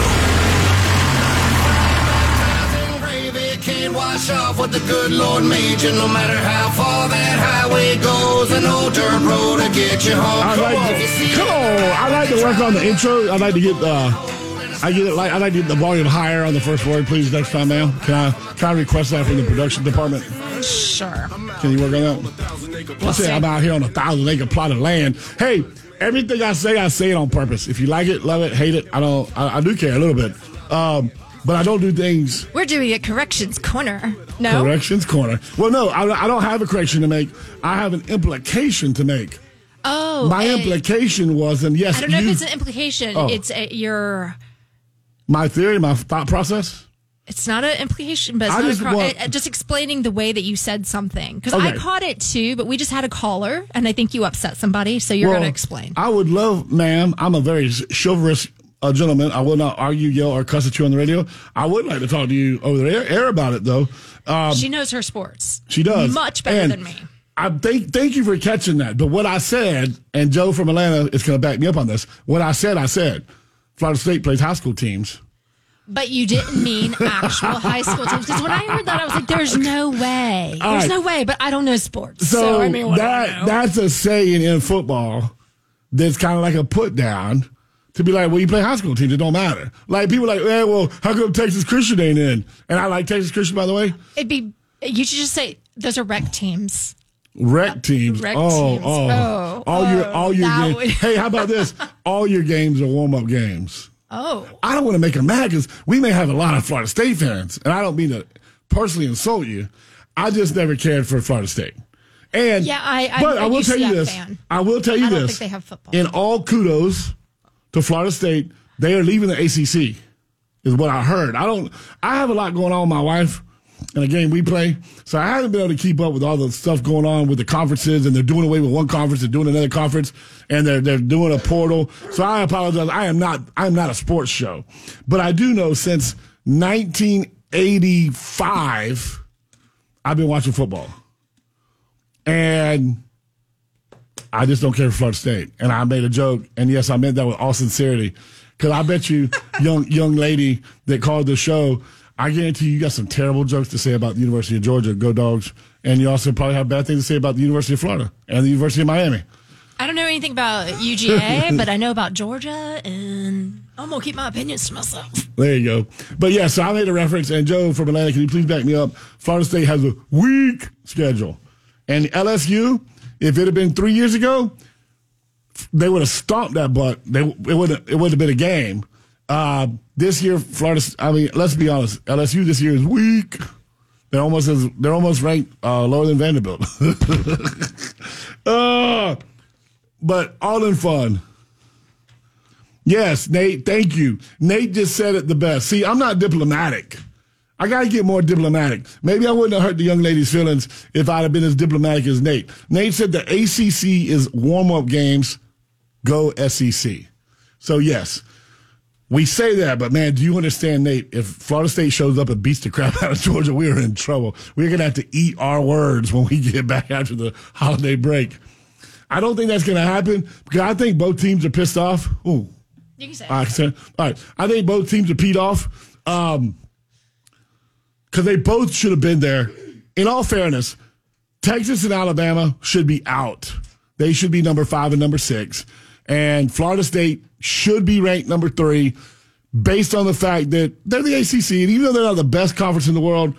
Gravy can't wash off what the good Lord made you. No matter how far that highway goes, an old dirt road to get you home.
I like
If
to, come on. I like to work on the intro. I like to get uh, I get it like I like to get the volume higher on the first word, please. Next time, ma'am. Can I can I request that from the production department?
Sure.
Can you work on that? I say. I'm out here on a thousand acre plot of land. Hey, everything I say, I say it on purpose. If you like it, love it, hate it, I don't. I, I do care a little bit. Um, but I don't do things
We're doing a corrections corner. No?
corrections corner. Well, no, I, I don't have a correction to make. I have an implication to make.
Oh.
My
a-
implication was, and yes,
I don't know
you,
if it's an implication.
Oh.
It's a, your.
my theory, my thought process.
It's not an implication, but it's not
just
a cro-
want-
uh, just explaining the way that you said something. Because I caught it too, but we just had a caller, and I think you upset somebody, so you're
Well,
going to explain.
I would love, ma'am. I'm a very chivalrous uh, gentleman. I will not argue, yell, or cuss at you on the radio. I would like to talk to you over the air, air about it, though. Um,
she knows her sports.
She does
Much better
And
than me.
I thank thank you for catching that. But what I said, and Joe from Atlanta is going to back me up on this. What I said, I said. Florida State plays high school teams.
But you didn't mean actual (laughs) high school teams. Because when I heard that, I was like, there's no way.
All
There's
right.
no way. But I don't know sports.
So,
So, I mean, I
that
know?
that's a saying in football that's kind of like a put down to be like, well, you play high school teams, it don't matter. Like people are like, eh, well, how come Texas Christian ain't in? And I like Texas Christian, by the way.
It'd be, you should just say, those are rec teams.
Rec teams.
Rec
oh,
teams.
oh,
Oh,
all your
oh,
all your games.
would- (laughs)
hey, how about this? (laughs) All your games are warm up games.
Oh.
I don't want to make them mad because we may have a lot of Florida State fans, and I don't mean to personally insult you. I just never cared for Florida State. And
Yeah, I- I'm
but
a
I will tell you this.
fan.
I will tell you
I don't
this.
think they have football.
In all kudos to Florida State, they are leaving the ACC. Is what I heard. I don't. I have a lot going on with my wife in a game we play, so I haven't been able to keep up with all the stuff going on with the conferences, and they're doing away with one conference, they're doing another conference, and they're they're doing a portal. So I apologize. I am not. I am not a sports show, but I do know since 1985, I've been watching football, and I just don't care for Florida State. And I made a joke, and yes, I meant that with all sincerity. Because I bet you, young young lady that called the show, I guarantee you, you got some terrible jokes to say about the University of Georgia, go dogs, and you also probably have bad things to say about the University of Florida and the University of Miami.
I don't know anything about UGA, (laughs) but I know about Georgia, and I'm going to keep my opinions to myself.
There you go. But yeah, so I made a reference, and Joe from Atlanta, can you please back me up? Florida State has a weak schedule, and LSU, if it had been three years ago, they would have stomped that butt. They it would it would have been a game. Uh, this year, Florida. I mean, let's be honest. LSU this year is weak. They're almost as they're almost ranked uh, lower than Vanderbilt. (laughs) uh, but all in fun. Yes, Nate. Thank you. Nate just said it the best. See, I'm not diplomatic. I got to get more diplomatic. Maybe I wouldn't have hurt the young lady's feelings if I'd have been as diplomatic as Nate. Nate said the ACC is warm up games. Go SEC. So yes, we say that, but man, do you understand, Nate? If Florida State shows up and beats the crap out of Georgia, we are in trouble. We're gonna have to eat our words when we get back after the holiday break. I don't think that's gonna happen because I think both teams are pissed off. Ooh,
You can say
all right, all right. I think both teams are peed off um, because they both should have been there. In all fairness, Texas and Alabama should be out. They should be number five and number six. And Florida State should be ranked number three based on the fact that they're the ACC. And even though they're not the best conference in the world,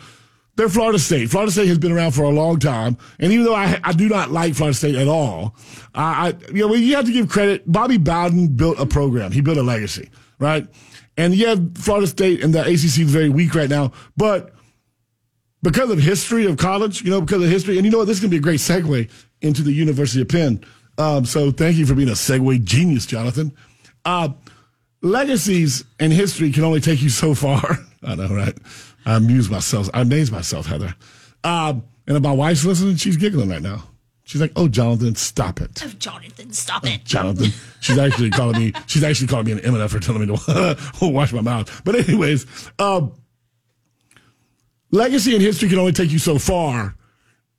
they're Florida State. Florida State has been around for a long time. And even though I, I do not like Florida State at all, I, I you know, you have to give credit. Bobby Bowden built a program. He built a legacy, right? And yeah, Florida State and the ACC is very weak right now, but because of history of college, you know, because of history, and you know what, this is going to be a great segue into the University of Penn. Um, so thank you for being a segue genius, Jonathan. Uh, legacies and history can only take you so far. (laughs) I know, right? I amuse myself. I amaze myself, Heather. Um, and if my wife's listening, she's giggling right now. She's like, "Oh, Jonathan, stop it."
Oh, Jonathan, stop it.
Jonathan. She's actually (laughs) calling me. She's actually calling me an MF for telling me to (laughs) wash my mouth. But anyways, um, legacy and history can only take you so far,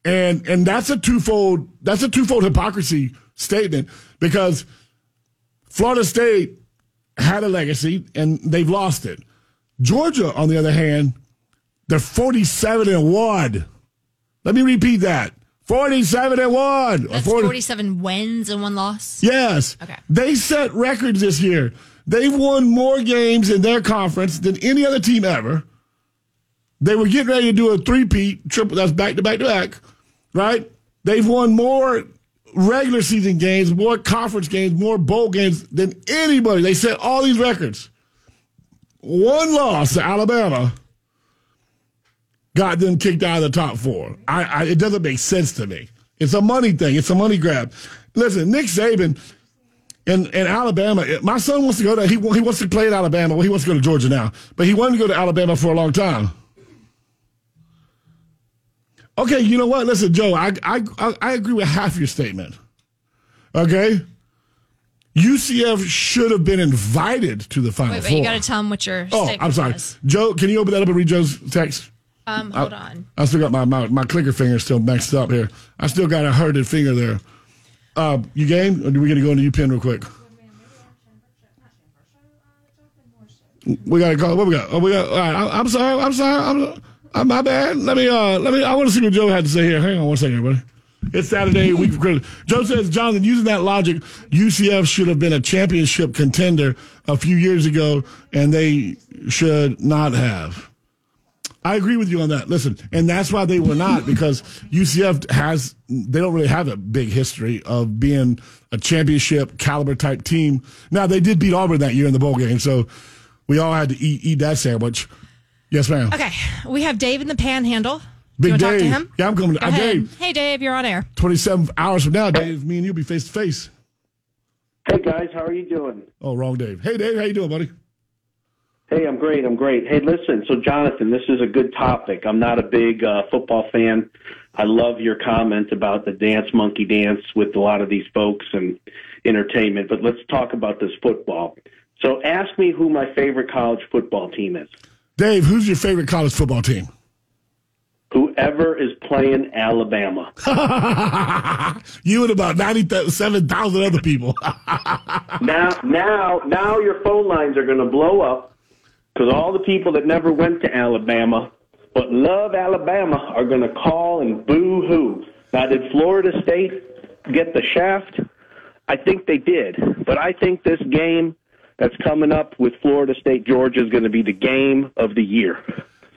and and that's a twofold. That's a twofold hypocrisy statement because Florida State had a legacy and they've lost it. Georgia, on the other hand, they're forty-seven and one. Let me repeat that: forty-seven and one.
That's
40
47 wins and one loss.
Yes.
Okay.
They set records this year. They've won more games in their conference than any other team ever. They were getting ready to do a three-peat, triple, that's back to back to back, right? They've won more regular season games, more conference games, more bowl games than anybody. They set all these records. one loss to Alabama got them kicked out of the top four. I, I, it doesn't make sense to me. It's a money thing. It's a money grab. Listen, Nick Saban in, in Alabama, my son wants to go to, he, he wants to play at Alabama. Well, he wants to go to Georgia now, but he wanted to go to Alabama for a long time. Okay, you know what? Listen, Joe, I, I, I agree with half your statement. Okay? UCF should have been invited to the Final
Wait, wait,
Four.
you got to tell them what your
oh, I'm sorry.
was.
Joe, can you open that up and read Joe's text?
Um, hold on.
I still got my, my, my clicker finger still mixed up here. I still got a hurted finger there. Uh, you game? Or are we going to go into UPenn real quick? We got to call. What we got? Oh, we got. All right. I, I'm sorry. I'm sorry. I'm, I'm my bad. Let me. Uh, let me. I want to see what Joe had to say here. Hang on one second, everybody. It's Saturday, week of Christmas. Joe says, Jonathan, using that logic, UCF should have been a championship contender a few years ago, and they should not have. I agree with you on that. Listen, and that's why they were not because UCF has they don't really have a big history of being a championship caliber type team. Now they did beat Auburn that year in the bowl game, so we all had to eat eat that sandwich. Yes, ma'am.
Okay, we have Dave in the Panhandle.
Big
you want to talk to
Dave.
him?
Yeah, I'm coming.
Go
Uh,
ahead.
Dave.
Hey, Dave, you're on air.
Twenty seven hours from now, Dave, me and you'll be face to face.
Hey guys, how are you doing?
Oh, wrong Dave. Hey, Dave, how you doing, buddy?
Hey, I'm great. I'm great. Hey, listen. So, Jonathan, this is a good topic. I'm not a big uh, football fan. I love your comment about the dance monkey dance with a lot of these folks and entertainment. But let's talk about this football. So, ask me who my favorite college football team is.
Dave, who's your favorite college football team?
Whoever is playing Alabama. (laughs)
you and about ninety seven thousand other people. (laughs)
now, now, now, your phone lines are going to blow up because all the people that never went to Alabama but love Alabama are going to call and boo hoo. Now, did Florida State get the shaft? I think they did, but I think this game that's coming up with Florida State Georgia is going to be the game of the year.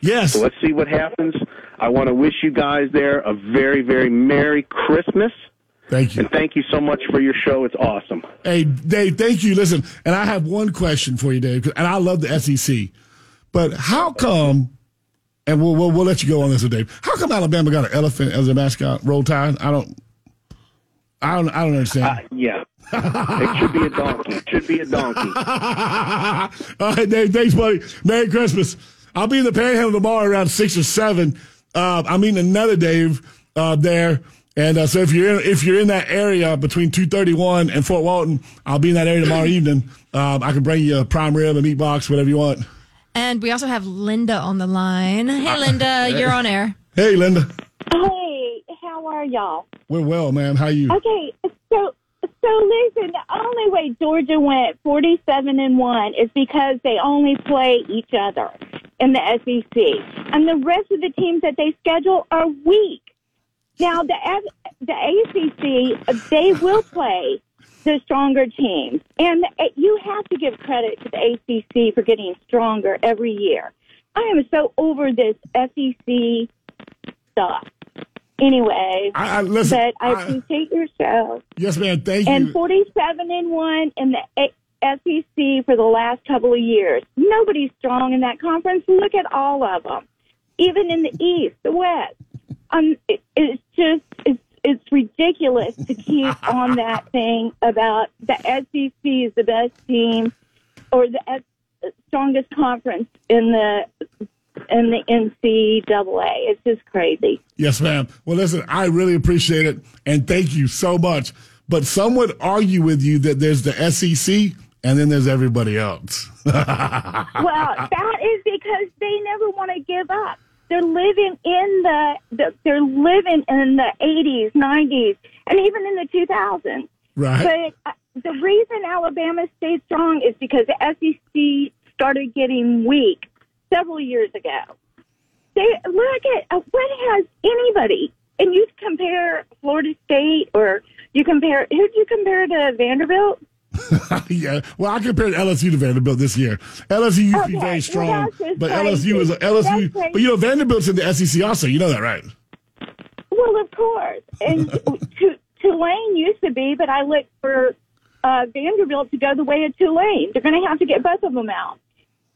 yes.
So let's see what happens. I want to wish you guys there a very, very Merry Christmas.
Thank you.
And thank you so much for your show. It's awesome.
Hey, Dave, thank you. Listen, and I have one question for you, Dave, and I love the SEC, but how come? And we'll, we'll we'll let you go on this, one, Dave. How come Alabama got an elephant as a mascot? Roll Tide. I don't. I don't. I don't understand.
Uh, yeah. It should be a donkey. It should be a donkey. (laughs)
All right, Dave. Thanks, buddy. Merry Christmas. I'll be in the Panhandle tomorrow around six or seven. Uh, I'm meeting another Dave uh, there, and uh, so if you're in, if you're in that area between 231 and Fort Walton, I'll be in that area tomorrow evening. Um, I can bring you a prime rib, a meat box, whatever you want.
And we also have Linda on the line. Hey, Linda, (laughs) you're on air.
Hey, Linda.
Hey, how are y'all?
We're well, ma'am. How are you?
Okay, so so listen, the only way Georgia went forty-seven and one is because they only play each other in the SEC, and the rest of the teams that they schedule are weak. Now the the ACC they will play the stronger teams, and you have to give credit to the ACC for getting stronger every year. I am so over this SEC stuff. Anyway,
I, I listen.
but I
I-
appreciate your show.
yes, ma'am. Thank you.
And 47 and 1 in the SEC for the last couple of years. Nobody's strong in that conference. Look at all of them. Even in the East, the West. Um, it, it's just, it's, it's ridiculous to keep (laughs) on that thing about the SEC is the best team or the S- strongest conference in the in the NCAA. It's just crazy.
Yes, ma'am. Well, listen, I really appreciate it, and thank you so much. But some would argue with you that there's the SEC and then there's everybody else. (laughs)
well, that is because they never want to give up. They're living in the, the they're living in the 80s, 90s, and even in the 2000s.
right?
But uh, the reason Alabama stayed strong is because the SEC started getting weak several years ago. They look at uh, what has anybody, and you compare Florida State or you compare who do you compare to Vanderbilt? (laughs)
yeah. Well, I compared LSU to Vanderbilt this year. LSU used to be very strong,
just
but
crazy.
LSU is LSU. But you know, Vanderbilt's in the SEC also. You know that, right?
Well, of course. And (laughs) T- Tulane used to be, but I look for uh, Vanderbilt to go the way of Tulane. They're going to have to get both of them out.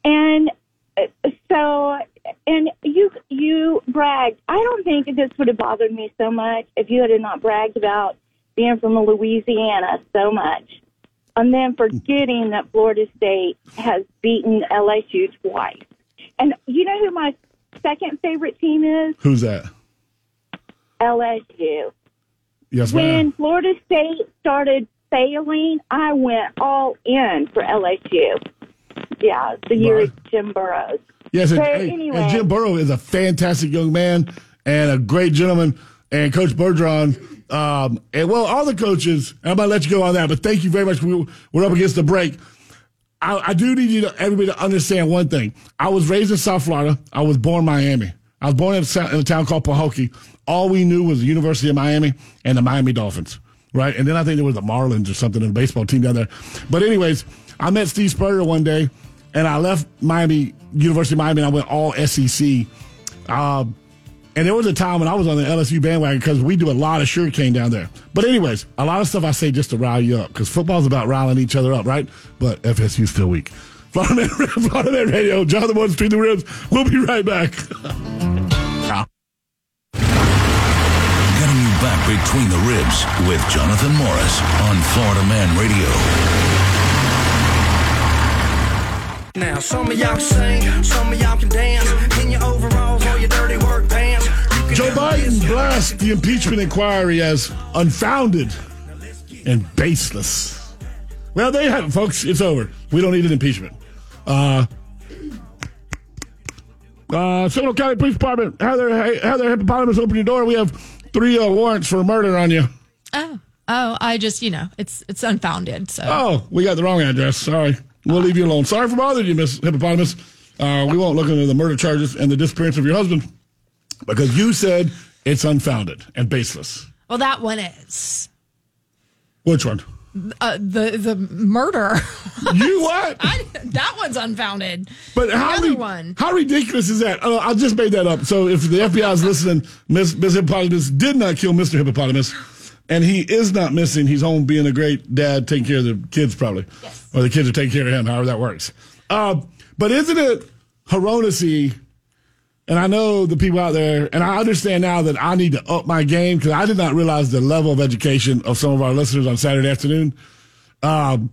And so, and you you bragged. I don't think this would have bothered me so much if you had not bragged about being from Louisiana so much, and then forgetting that Florida State has beaten LSU twice. And you know who my second favorite team is?
Who's that?
LSU.
Yes,
When
ma'am.
Florida State started failing, I went all in for LSU. Yeah, the year
Right.
Jim Burrows.
Yes, and,
So
hey,
anyway.
and Jim Burrow is a fantastic young man and a great gentleman. And Coach Orgeron, um, and well, all the coaches. I'm gonna let you go on that, but thank you very much. We, we're up against the break. I, I do need you to, everybody to understand one thing. I was raised in South Florida. I was born in Miami. I was born in a, in a town called Pahokee. All we knew was the University of Miami and the Miami Dolphins, right? And then I think there was the Marlins or something in the baseball team down there. But anyways, I met Steve Spurrier one day, and I left Miami University of Miami, and I went all SEC. Um, and there was a time when I was on the LSU bandwagon because we do a lot of sugarcane down there. But anyways, a lot of stuff I say just to rile you up because football's about riling each other up, right? But FSU's still weak. (laughs) Florida Man, Florida Man Radio, Jonathan Woods, Between the Ribs. We'll be right back.
Getting you back between the ribs with Jonathan Morris on Florida Man Radio.
Now, some of y'all can sing, some of y'all can dance. In your overalls or your dirty work pants.
Joe Biden blessed the impeachment inquiry as unfounded and baseless. Well, there you have it, folks. It's over. We don't need an impeachment. Uh, uh, Seminole County Police Department, Heather, Heather Hippopotamus, open your door. We have three uh, warrants for murder on you.
Oh, oh, I just you know it's it's unfounded. So
Oh, we got the wrong address. Sorry. We'll leave you alone. Sorry for bothering you, Miss Hippopotamus. Uh, we won't look into the murder charges and the disappearance of your husband because you said it's unfounded and baseless.
well, that one is
Which one?
uh, the the murder.
You (laughs) what?
I, that one's unfounded.
But how, ri-
one.
how ridiculous is that? Uh, I just made that up. So if the FBI is listening, Miss, Miss Hippopotamus did not kill Mr. Hippopotamus, and he is not missing. He's home being a great dad, taking care of the kids, probably.
Yes.
Or the kids are taking care of him, however that works. Uh, but isn't it heroicy? And I know the people out there, and I understand now that I need to up my game because I did not realize the level of education of some of our listeners on Saturday afternoon. Um,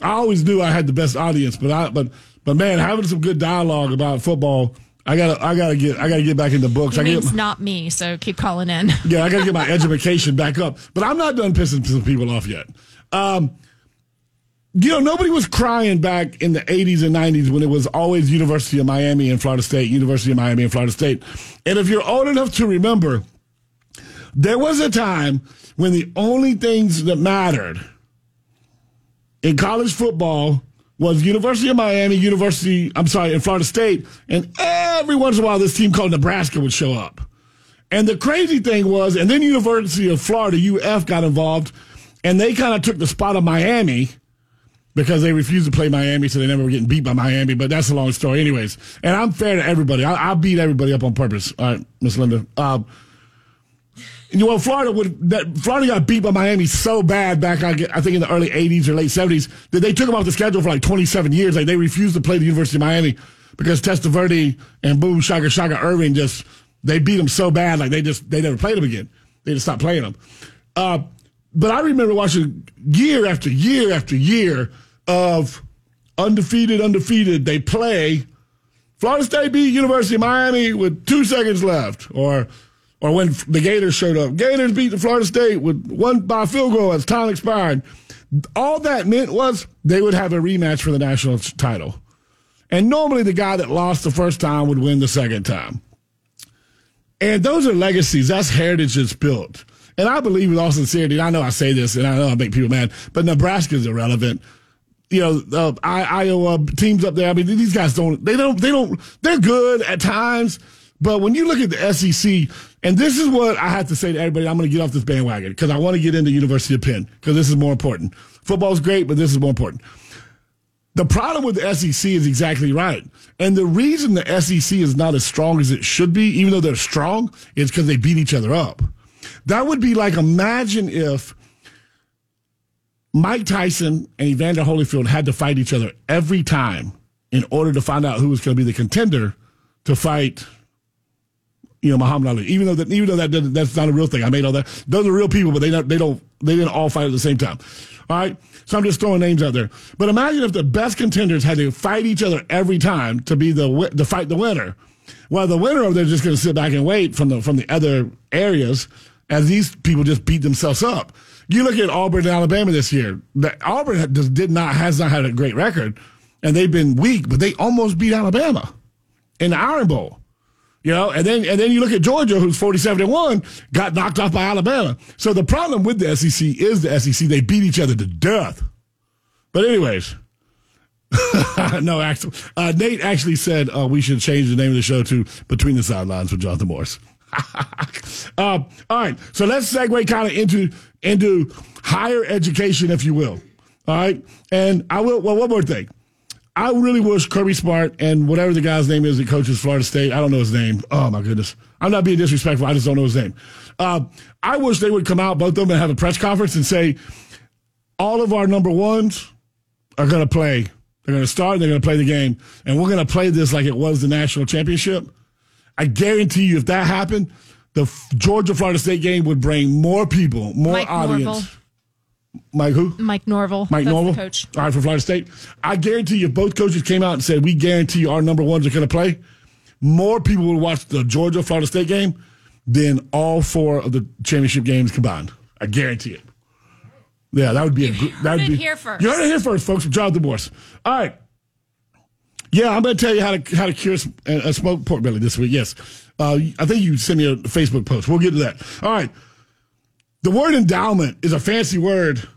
I always knew I had the best audience, but I but but man, having some good dialogue about football, I gotta I gotta get I gotta get back into books.
It
I
means
get, (laughs)
not me. So keep calling in. (laughs)
yeah, I gotta get my education back up. But I'm not done pissing some people off yet. Um, you know, nobody was crying back in the 80s and 90s when it was always University of Miami and Florida State, University of Miami and Florida State. And if you're old enough to remember, there was a time when the only things that mattered in college football was University of Miami, University, I'm sorry, in Florida State, and every once in a while this team called Nebraska would show up. And the crazy thing was, and then University of Florida, UF, got involved, and they kind of took the spot of Miami because they refused to play Miami, so they never were getting beat by Miami. But that's a long story, anyways. And I'm fair to everybody. I, I beat everybody up on purpose. All right, Miss Linda. Um, you know, Florida would that Florida got beat by Miami so bad back, I, I think in the early '80s or late '70s that they took them off the schedule for like 27 years. Like they refused to play the University of Miami because Testaverde and Boom Shaka Shaka Irving just they beat them so bad, like they just they never played them again. They just stopped playing them. Uh, but I remember watching year after year after year of undefeated, undefeated. They play. Florida State beat University of Miami with two seconds left, or or when the Gators showed up. Gators beat the Florida State with one by field goal as time expired. All that meant was they would have a rematch for the national title. And normally the guy that lost the first time would win the second time. And those are legacies. That's heritage that's built. And I believe with all sincerity, I know I say this and I know I make people mad, but Nebraska's irrelevant. You know, uh, Iowa teams up there. I mean, these guys don't, they don't, they don't, they're good at times. But when you look at the SEC, and this is what I have to say to everybody, I'm going to get off this bandwagon because I want to get into University of Penn because this is more important. Football's great, but this is more important. The problem with the SEC is exactly right. And the reason the SEC is not as strong as it should be, even though they're strong, is because they beat each other up. That would be like imagine if Mike Tyson and Evander Holyfield had to fight each other every time in order to find out who was going to be the contender to fight you know, Muhammad Ali. Even though that, even though that that's not a real thing, I made all that. Those are real people, but they don't, they don't, they didn't all fight at the same time. All right, so I'm just throwing names out there. But imagine if the best contenders had to fight each other every time to be the to fight the winner. Well, the winner of they're just going to sit back and wait from the from the other areas as these people just beat themselves up. You look at Auburn and Alabama this year. The, Auburn did not has not had a great record, and they've been weak, but they almost beat Alabama in the Iron Bowl. You know, and then and then you look at Georgia, who's forty-seven and one, got knocked off by Alabama. So the problem with the SEC is the SEC; they beat each other to death. But anyways, (laughs) no, actually, uh, Nate actually said uh, we should change the name of the show to Between the Sidelines with Jonathan Morris. (laughs) uh, all right, so let's segue kind of into into higher education, if you will. All right, and I will. Well, one more thing. I really wish Kirby Smart and whatever the guy's name is that coaches Florida State. I don't know his name. Oh my goodness, I'm not being disrespectful. I just don't know his name. Uh, I wish they would come out, both of them, and have a press conference and say, all of our number ones are going to play. They're going to start. and They're going to play the game, and we're going to play this like it was the national championship. I guarantee you, if that happened, the Georgia Florida State game would bring more people, more
Mike
audience. Mike who?
Mike Norvell.
Mike
that's Norvell, coach.
All right, for Florida State. I guarantee you, if both coaches came out and said, we guarantee you our number ones are going to play, more people would watch the Georgia Florida State game than all four of the championship games combined. I guarantee it. Yeah, that would be a good. That would
heard
be
it here first.
You heard it here first, folks. From Jonathan Morse. All right. Yeah, I'm going to tell you how to how to cure a, a smoked pork belly this week. Yes, uh, I think you sent me a Facebook post. We'll get to that. All right. The word endowment is a fancy word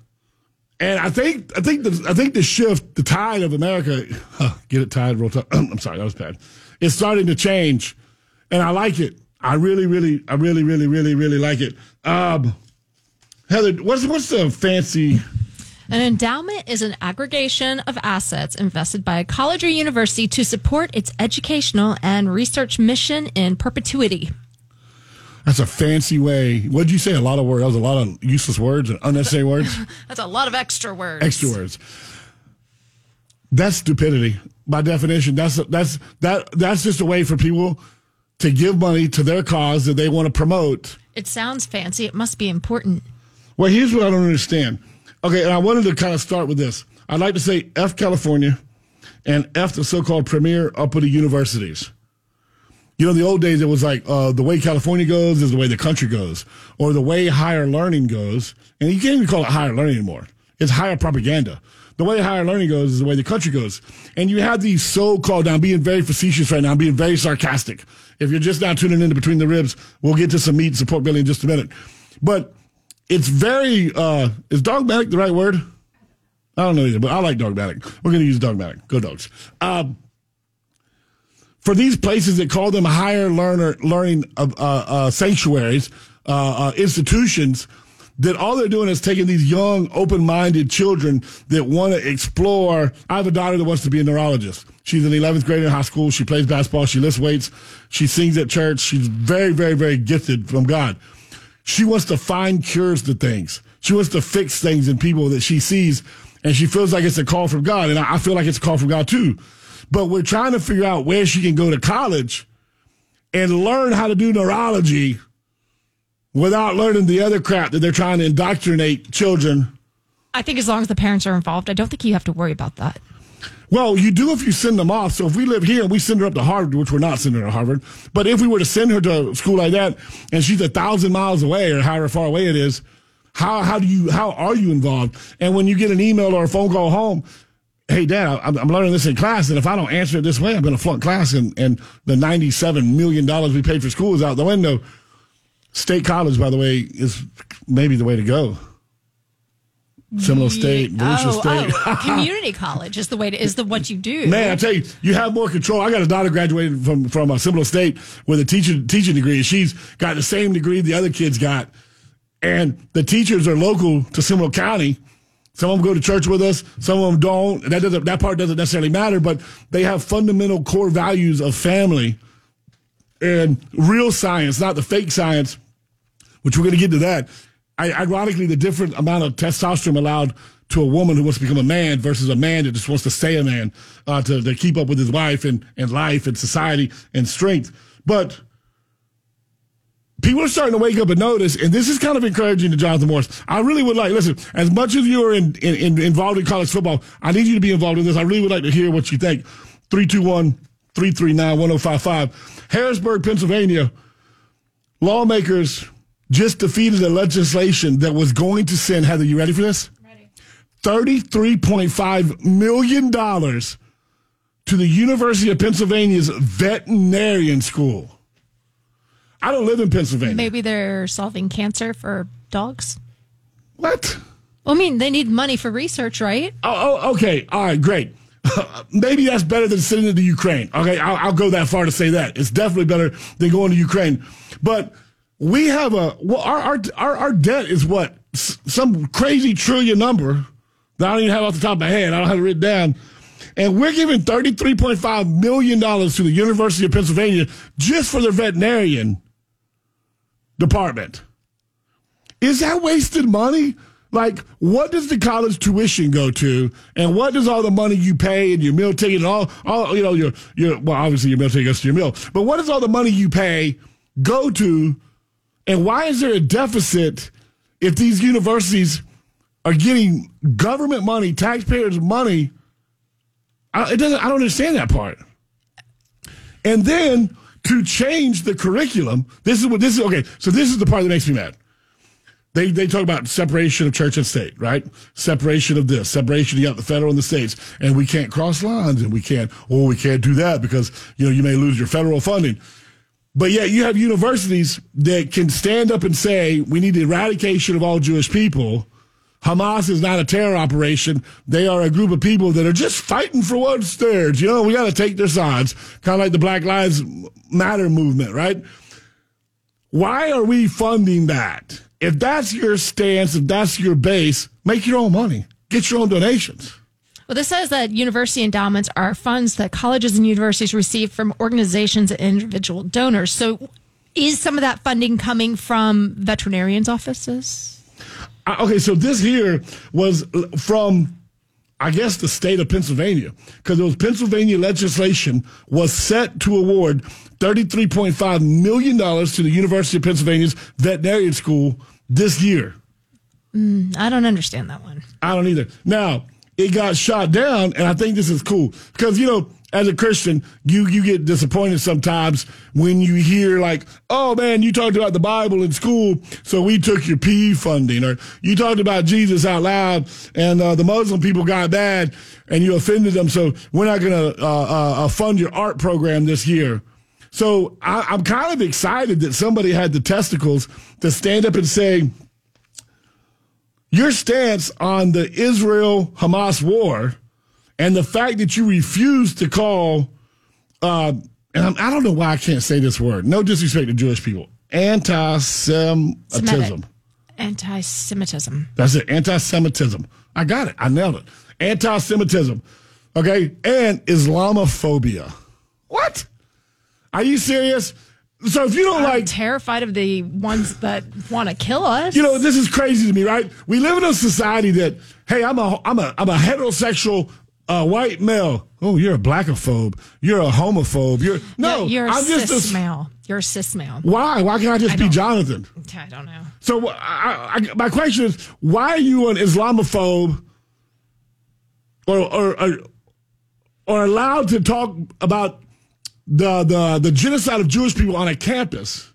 and I think I think the I think the shift, the tide of America, huh, get it tide, real tide. (clears throat) I'm sorry, that was bad. It's starting to change, and I like it. I really, really, I really, really, really, really like it. Um, Heather, what's what's the fancy?
An endowment is an aggregation of assets invested by a college or university to support its educational and research mission in perpetuity.
That's a fancy way. What did you say? A lot of words. That was a lot of useless words and unnecessary words. (laughs)
That's a lot of extra words.
extra words. That's stupidity by definition. That's that's that that's just a way for people to give money to their cause that they want to promote.
It sounds fancy. It must be important.
Well, here's what I don't understand. Okay, and I wanted to kind of start with this. I'd like to say F California and F the so-called premier uppity universities. You know, the old days it was like uh, the way California goes is the way the country goes, or the way higher learning goes. And you can't even call it higher learning anymore. It's higher propaganda. The way higher learning goes is the way the country goes. And you have these so-called, now I'm being very facetious right now, I'm being very sarcastic. If you're just now tuning into Between the Ribs, we'll get to some meat and support Billy in just a minute. But it's very, uh, is dogmatic the right word? I don't know either, but I like dogmatic. We're going to use dogmatic. Go dogs. Um, for these places that call them higher learner learning uh, uh, uh, sanctuaries, uh, uh, institutions, that all they're doing is taking these young, open-minded children that want to explore. I have a daughter that wants to be a neurologist. She's in 11th grade in high school. She plays basketball. She lifts weights. She sings at church. She's very, very, very gifted from God. She wants to find cures to things. She wants to fix things in people that she sees, and she feels like it's a call from God. And I feel like it's a call from God too. But we're trying to figure out where she can go to college and learn how to do neurology without learning the other crap that they're trying to indoctrinate children.
I think as long as the parents are involved, I don't think you have to worry about that.
Well, you do if you send them off. So if we live here and we send her up to Harvard, which we're not sending her to Harvard, but if we were to send her to a school like that and she's a thousand miles away or however far away it is, how how do you how are you involved? And when you get an email or a phone call home, hey dad, I'm, I'm learning this in class, and if I don't answer it this way, I'm going to flunk class, and and the 97 million dollars we paid for school is out the window. State college, by the way, is maybe the way to go. Seminole State, Volusia
oh,
State.
oh, (laughs) community college is the way to is the what you do.
Man, I tell you, you have more control. I got a daughter graduated from from uh, Seminole State with a teaching teaching degree. and She's got the same degree the other kids got, and the teachers are local to Seminole County. Some of them go to church with us. Some of them don't. That doesn't. That part doesn't necessarily matter. But they have fundamental core values of family and real science, not the fake science. Which we're going to get to that. I, ironically, the different amount of testosterone allowed to a woman who wants to become a man versus a man that just wants to stay a man uh, to, to keep up with his wife and, and life and society and strength. But people are starting to wake up and notice, and this is kind of encouraging to Jonathan Morris. I really would like, listen, as much as you are in, in, in, involved in college football, I need you to be involved in this. I really would like to hear what you think. 321 339 1055. Harrisburg, Pennsylvania, lawmakers just defeated a legislation that was going to send, Heather, you ready for this? Ready. $33.5 million to the University of Pennsylvania's veterinarian school. I don't live in Pennsylvania.
Maybe they're solving cancer for dogs.
What?
Well, I mean, they need money for research, right?
Oh, oh okay. All right, great. (laughs) Maybe that's better than sending it to Ukraine. Okay, I'll, I'll, go that far to say that. It's definitely better than going to Ukraine. But we have a, well, our, our, our, our debt is what? S- some crazy trillion number that I don't even have off the top of my head. I don't have it written down. And we're giving $33.5 million to the University of Pennsylvania just for their veterinarian department. Is that wasted money? Like, what does the college tuition go to, and what does all the money you pay and your meal ticket and all, all you know, your your well, obviously your meal ticket goes to your meal, but what does all the money you pay go to, and why is there a deficit if these universities are getting government money, taxpayers' money? I, it doesn't. I don't understand that part. And then to change the curriculum. This is what this is. Okay, so this is the part that makes me mad. They, they talk about separation of church and state, right? Separation of this, separation, of the federal and the states, and we can't cross lines and we can't, oh, we can't do that because, you know, you may lose your federal funding. But yet you have universities that can stand up and say, we need the eradication of all Jewish people Hamas is not a terror operation. They are a group of people that are just fighting for what's theirs. You know, we got to take their sides, kind of like the Black Lives Matter movement, right? Why are we funding that? If that's your stance, if that's your base, make your own money, get your own donations.
Well, this says that university endowments are funds that colleges and universities receive from organizations and individual donors. So, is some of that funding coming from veterinarians' offices?
Okay, so this here was from, I guess, the state of Pennsylvania, because it was Pennsylvania legislation was set to award $33.5 million to the University of Pennsylvania's veterinarian school this year.
Mm, I don't understand that one.
I don't either. Now, it got shot down, and I think this is cool because, you know, as a Christian, you you get disappointed sometimes when you hear like, "Oh man, you talked about the Bible in school, so we took your PE funding," or you talked about Jesus out loud, and uh, the Muslim people got bad, and you offended them, so we're not going to uh, uh, uh, fund your art program this year. So I, I'm kind of excited that somebody had the testicles to stand up and say, "Your stance on the Israel Hamas war." And the fact that you refuse to call, uh, and I'm, I do not know why I can't say this word. No disrespect to Jewish people. Anti-Semitism.
Anti-Semitism.
That's it. Anti-Semitism. I got it. I nailed it. Anti-Semitism. Okay, and Islamophobia. What? Are you serious? So if you don't
I'm
like
terrified of the ones that want to kill us.
You know, this is crazy to me, right? We live in a society that, hey, I'm a I'm a I'm a heterosexual a white male. Oh, you're a blackophobe. You're a homophobe. You're no.
You're, you're
I'm
cis
just
a, male. You're a cis male.
Why? Why can't I just
I
be Jonathan? (laughs)
I don't know.
So I, I, my question is, why are you an Islamophobe, or or or, or allowed to talk about the the the genocide of Jewish people on a campus?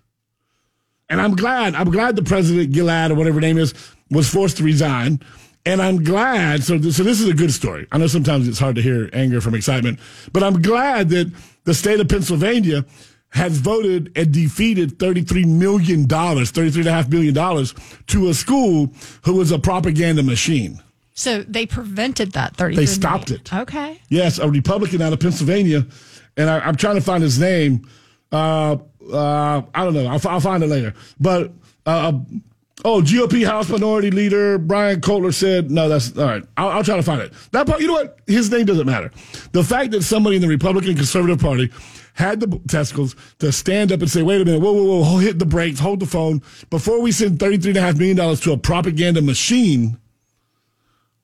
And I'm glad. I'm glad the president Gilad or whatever his name is was forced to resign and I'm glad. So, so this is a good story. I know sometimes it's hard to hear anger from excitement, but I'm glad that the state of Pennsylvania has voted and defeated $33 million, $33.5 million to a school who was a propaganda machine.
So they prevented that 30
They stopped
million.
it.
Okay.
Yes, a Republican out of Pennsylvania. And I, am trying to find his name. Uh, uh, I don't know. I'll, I'll, find it later. But uh, Oh, GOP House Minority Leader Bryan Cutler said, no, that's all right. I'll, I'll, try to find it. That part, you know what? His name doesn't matter. The fact that somebody in the Republican Conservative Party had the testicles to stand up and say, wait a minute, whoa, whoa, whoa, hit the brakes, hold the phone. Before we send $33.5 million to a propaganda machine,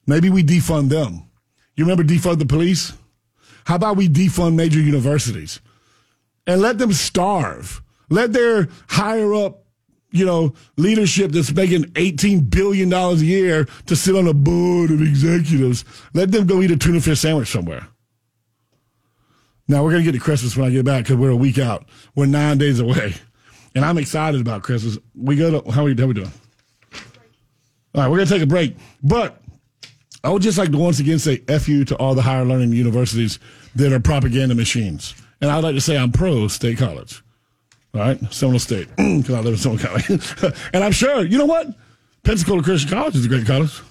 Maybe we defund them. You remember defund the police? How about we defund major universities and let them starve? Let their higher up, you know, leadership that's making $18 billion a year to sit on a board of executives, let them go eat a tuna fish sandwich somewhere. Now, we're going to get to Christmas when I get back because we're a week out. We're nine days away. And I'm excited about Christmas. We go to, how are we, how we doing? All right, we're going to take a break. But I would just like to once again say F you to all the higher learning universities that are propaganda machines. And I'd like to say I'm pro state college. All right, Seminole State, (clears throat) because I live in Seminole County. (laughs) and I'm sure, you know what? Pensacola Christian College is a great college.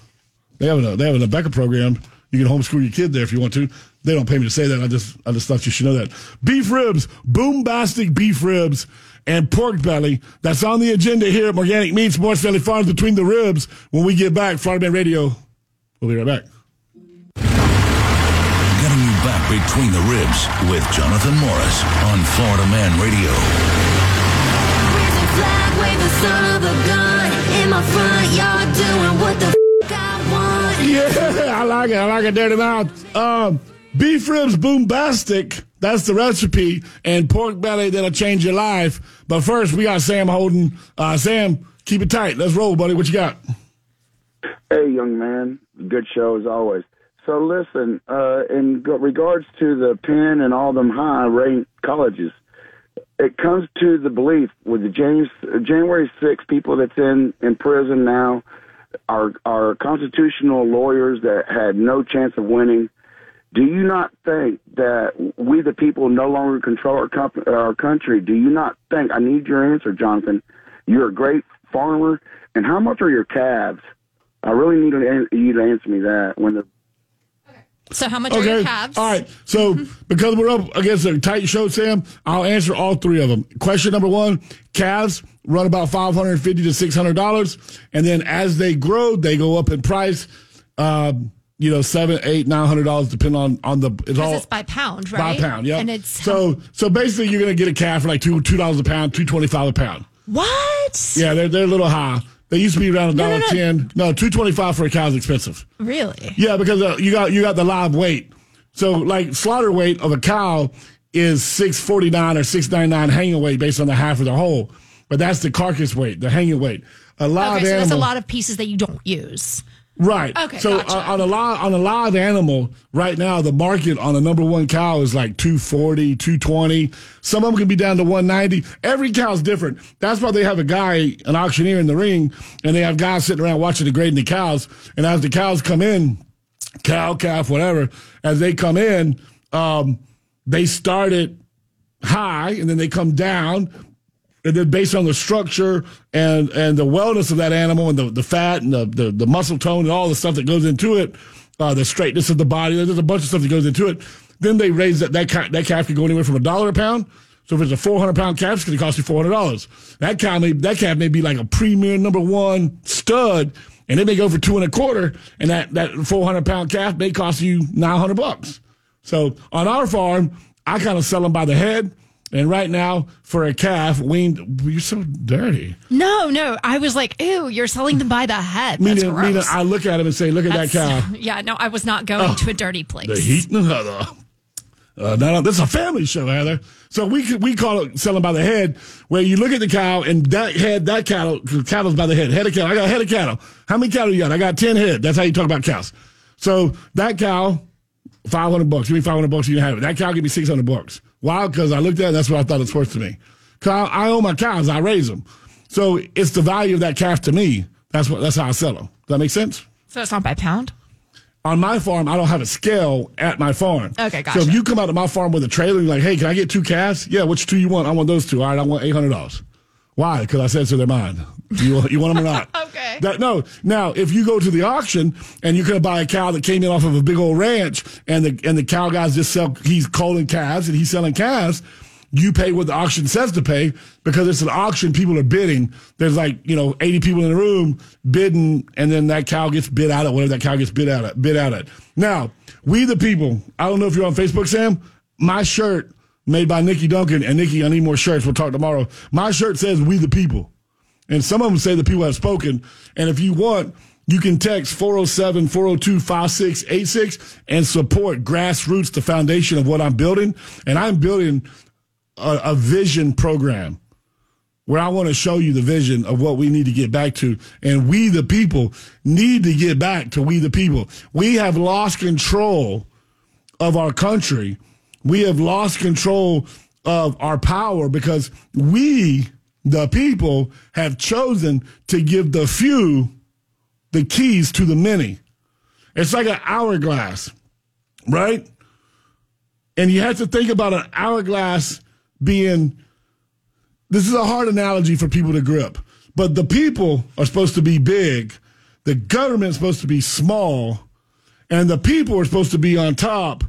They have a, they have an Abeka program. You can homeschool your kid there if you want to. They don't pay me to say that. I just I just thought you should know that. Beef ribs, boombastic beef ribs, and pork belly. That's on the agenda here at Organic Meats, Morris Valley Farms between the ribs. When we get back, Florida Man Radio. We'll be right back.
Between the ribs with Jonathan Morris on Florida Man Radio.
Raising flag, waving son of a gun in my front yard, doing what the f- I want. (laughs)
Yeah, I like it. I like it. Dirty mouth. Um, beef ribs boombastic. That's the recipe. And pork belly that'll change your life. But first, we got Sam Holden. Uh, Sam, keep it tight. Let's roll, buddy. What you got?
Hey, young man. Good show as always. So listen, uh, in regards to the Penn and all them high ranked colleges, it comes to the belief with the James, January 6 people that's in, in prison now are, are constitutional lawyers that had no chance of winning. Do you not think that we, the people, no longer control our, comp- our country? Do you not think? I need your answer, Jonathan. You're a great farmer, and how much are your calves? I really need you to answer me that. When the
So how much are your
Okay.
calves?
All right. So (laughs) because we're up against a tight show, Sam, I'll answer all three of them. Question number one: calves run about five hundred fifty to six hundred dollars, and then as they grow, they go up in price. Um, you know, seven, eight, nine hundred dollars, depending on on the. It's all
it's by pound, right?
by pound. Yeah.
And it's
so so basically, you're gonna get a calf for like two two dollars a pound, two twenty five a pound.
what?
Yeah, they're they're a little high. They used to be around a
No,
dollar ten. No, two twenty five for a cow is expensive.
Really?
Yeah, because uh, you got you got the live weight. So like slaughter weight of a cow is six forty nine or six ninety nine hanging weight based on the half of the whole, but that's the carcass weight, the hanging weight. A live
Okay, so
animal,
that's a lot of pieces that you don't use.
Right?
Okay,
so
gotcha.
uh, on a live on a live animal right now, the market on a number one cow is like 240, 220. Some of them can be down to 190. Every cow's different. That's why they have a guy, an auctioneer in the ring, and they have guys sitting around watching the grading the cows. And as the cows come in, cow, calf, whatever, as they come in, um, they start it high and then they come down. And then based on the structure and, and the wellness of that animal and the, the fat and the, the, the muscle tone and all the stuff that goes into it, uh, the straightness of the body, there's a bunch of stuff that goes into it. Then they raise that, that, ca- that calf can go anywhere from a dollar a pound. So if it's a 400 pound calf, it's going to cost you $400. That cow may, that calf may be like a premier number one stud and it may go for two and a quarter. And that, that 400 pound calf may cost you 900 bucks. So on our farm, I kind of sell them by the head. And right now, for a calf weaned, you're so dirty.
No, no. I was like, ew, you're selling them by the head. That's
Meaning, meaning. I look at him and say, look at that cow. (laughs)
Yeah, no, I was not going to a dirty place.
The heat and the Heather. Uh, no, no, this is a family show, Heather. So we we call it selling by the head, where you look at the cow and that head, that cattle, cattle's by the head. Head of cattle. I got a head of cattle. How many cattle you got? I got ten head. That's how you talk about cows. So that cow, five hundred bucks. Give me five hundred bucks, you can have it. That cow give me six hundred bucks. Why? Because I looked at it. That's what I thought it's worth to me. Cause I, I own my cows. I raise them. So it's the value of that calf to me. That's what. That's how I sell them. Does that make sense?
so it's not by pound?
on my farm, I don't have a scale at my farm.
Okay, gotcha.
So if you come out to my farm with a trailer, you're like, hey, can I get two calves? Yeah, which two you want? I want those two. All right, I want eight hundred dollars. Why? Because I said so. They're mine. You want, you want them or not? (laughs)
Okay.
That, no. Now, if you go to the auction and you're going to buy a cow that came in off of a big old ranch, and the and the cow guys just sell, he's calling calves and he's selling calves. You pay what the auction says to pay because it's an auction. People are bidding. There's like you know 80 people in the room bidding, and then that cow gets bid out at whatever that cow gets bid out at. Bid out at. Now, we the people. I don't know if you're on Facebook, Sam. My shirt made by Nikki Duncan and Nikki. I need more shirts. We'll talk tomorrow. My shirt says "We the people." And some of them say the people have spoken. And if you want, You can text 407 402 5686 and support grassroots, the foundation of what I'm building. And I'm building a, a vision program where I want to show you the vision of what we need to get back to. And we, the people, need to get back to we, the people. We have lost control of our country. We have lost control of our power because we, the people, have chosen to give the few the keys to the many. It's like an hourglass, right? And you have to think about an hourglass being this is a hard analogy for people to grip, but the people are supposed to be big, the government's supposed to be small, and the people are supposed to be on top,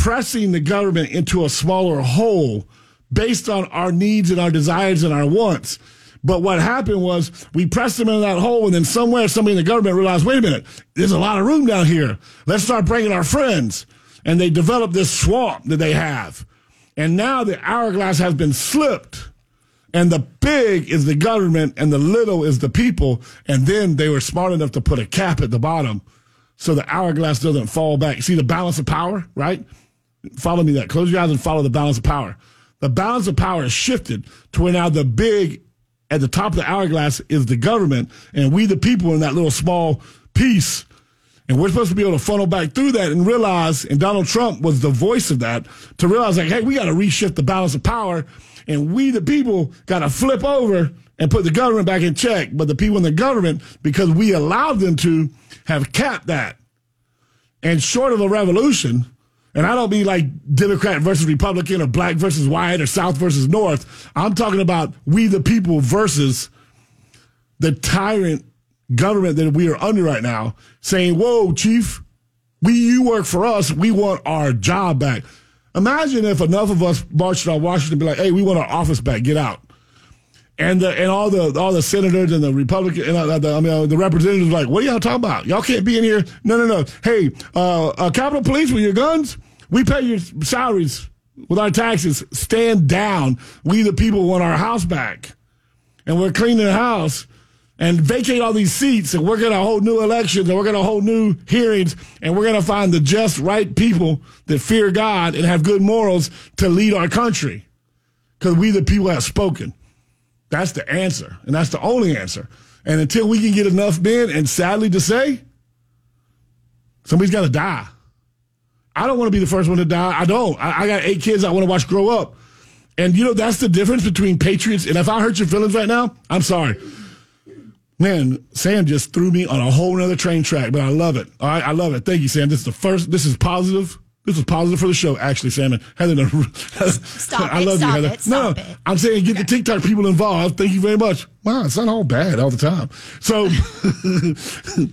pressing the government into a smaller hole based on our needs and our desires and our wants. But what happened was we pressed them in that hole, and then somewhere somebody in the government realized, wait a minute, there's a lot of room down here. Let's start bringing our friends. And they developed this swamp that they have. And now the hourglass has been slipped. And the big is the government and the little is the people. And then they were smart enough to put a cap at the bottom so the hourglass doesn't fall back. See the balance of power, right? Follow me that. Close your eyes and follow the balance of power. The balance of power is shifted to where now the big at the top of the hourglass is the government, and we, the people, in that little small piece. And we're supposed to be able to funnel back through that and realize, and Donald Trump was the voice of that, to realize, like, hey, we got to reshift the balance of power, and we, the people, got to flip over and put the government back in check. But the people in the government, because we allowed them to, have capped that. And short of a revolution, and I don't mean like Democrat versus Republican or black versus white or South versus North. I'm talking about we the people versus the tyrant government that we are under right now saying, whoa, chief, we, you work for us. We want our job back. Imagine if enough of us marched on Washington and be like, hey, we want our office back. Get out. And the, and all the all the senators and the Republican and uh, the, I mean uh, the representatives like, what are y'all talking about? Y'all can't be in here. No, no, no. Hey, uh, uh, Capitol Police with your guns. We pay your salaries with our taxes. Stand down. We the people want our house back, and we're cleaning the house and vacate all these seats, and we're going to hold new elections, and we're going to hold new hearings, and we're going to find the just right people that fear God and have good morals to lead our country, because we the people have spoken. That's the answer, and that's the only answer. And until we can get enough men, and sadly to say, somebody's got to die. I don't want to be the first one to die. I don't. I, I got eight kids I want to watch grow up. And you know, that's the difference between patriots. And if I hurt your feelings right now, I'm sorry. Man, Sam just threw me on a whole nother train track, but I love it. All right, I love it. Thank you, Sam. This is the first, this is positive. This is positive for the show, actually, Sam. Heather, (laughs)
Stop
I
it,
love
stop
you, Heather.
it,
no,
it.
I'm saying get the TikTok people involved. Thank you very much. Wow, it's not all bad all the time. So (laughs)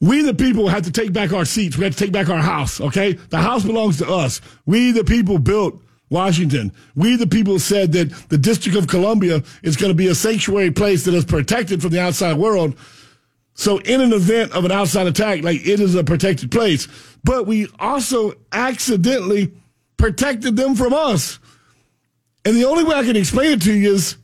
we the people have to take back our seats. We have to take back our house, okay? The house belongs to us. We the people built Washington. We the people said that the District of Columbia is going to be a sanctuary place that is protected from the outside world. So in an event of an outside attack, like it is a protected place. But we also accidentally protected them from us. And the only way I can explain it to you is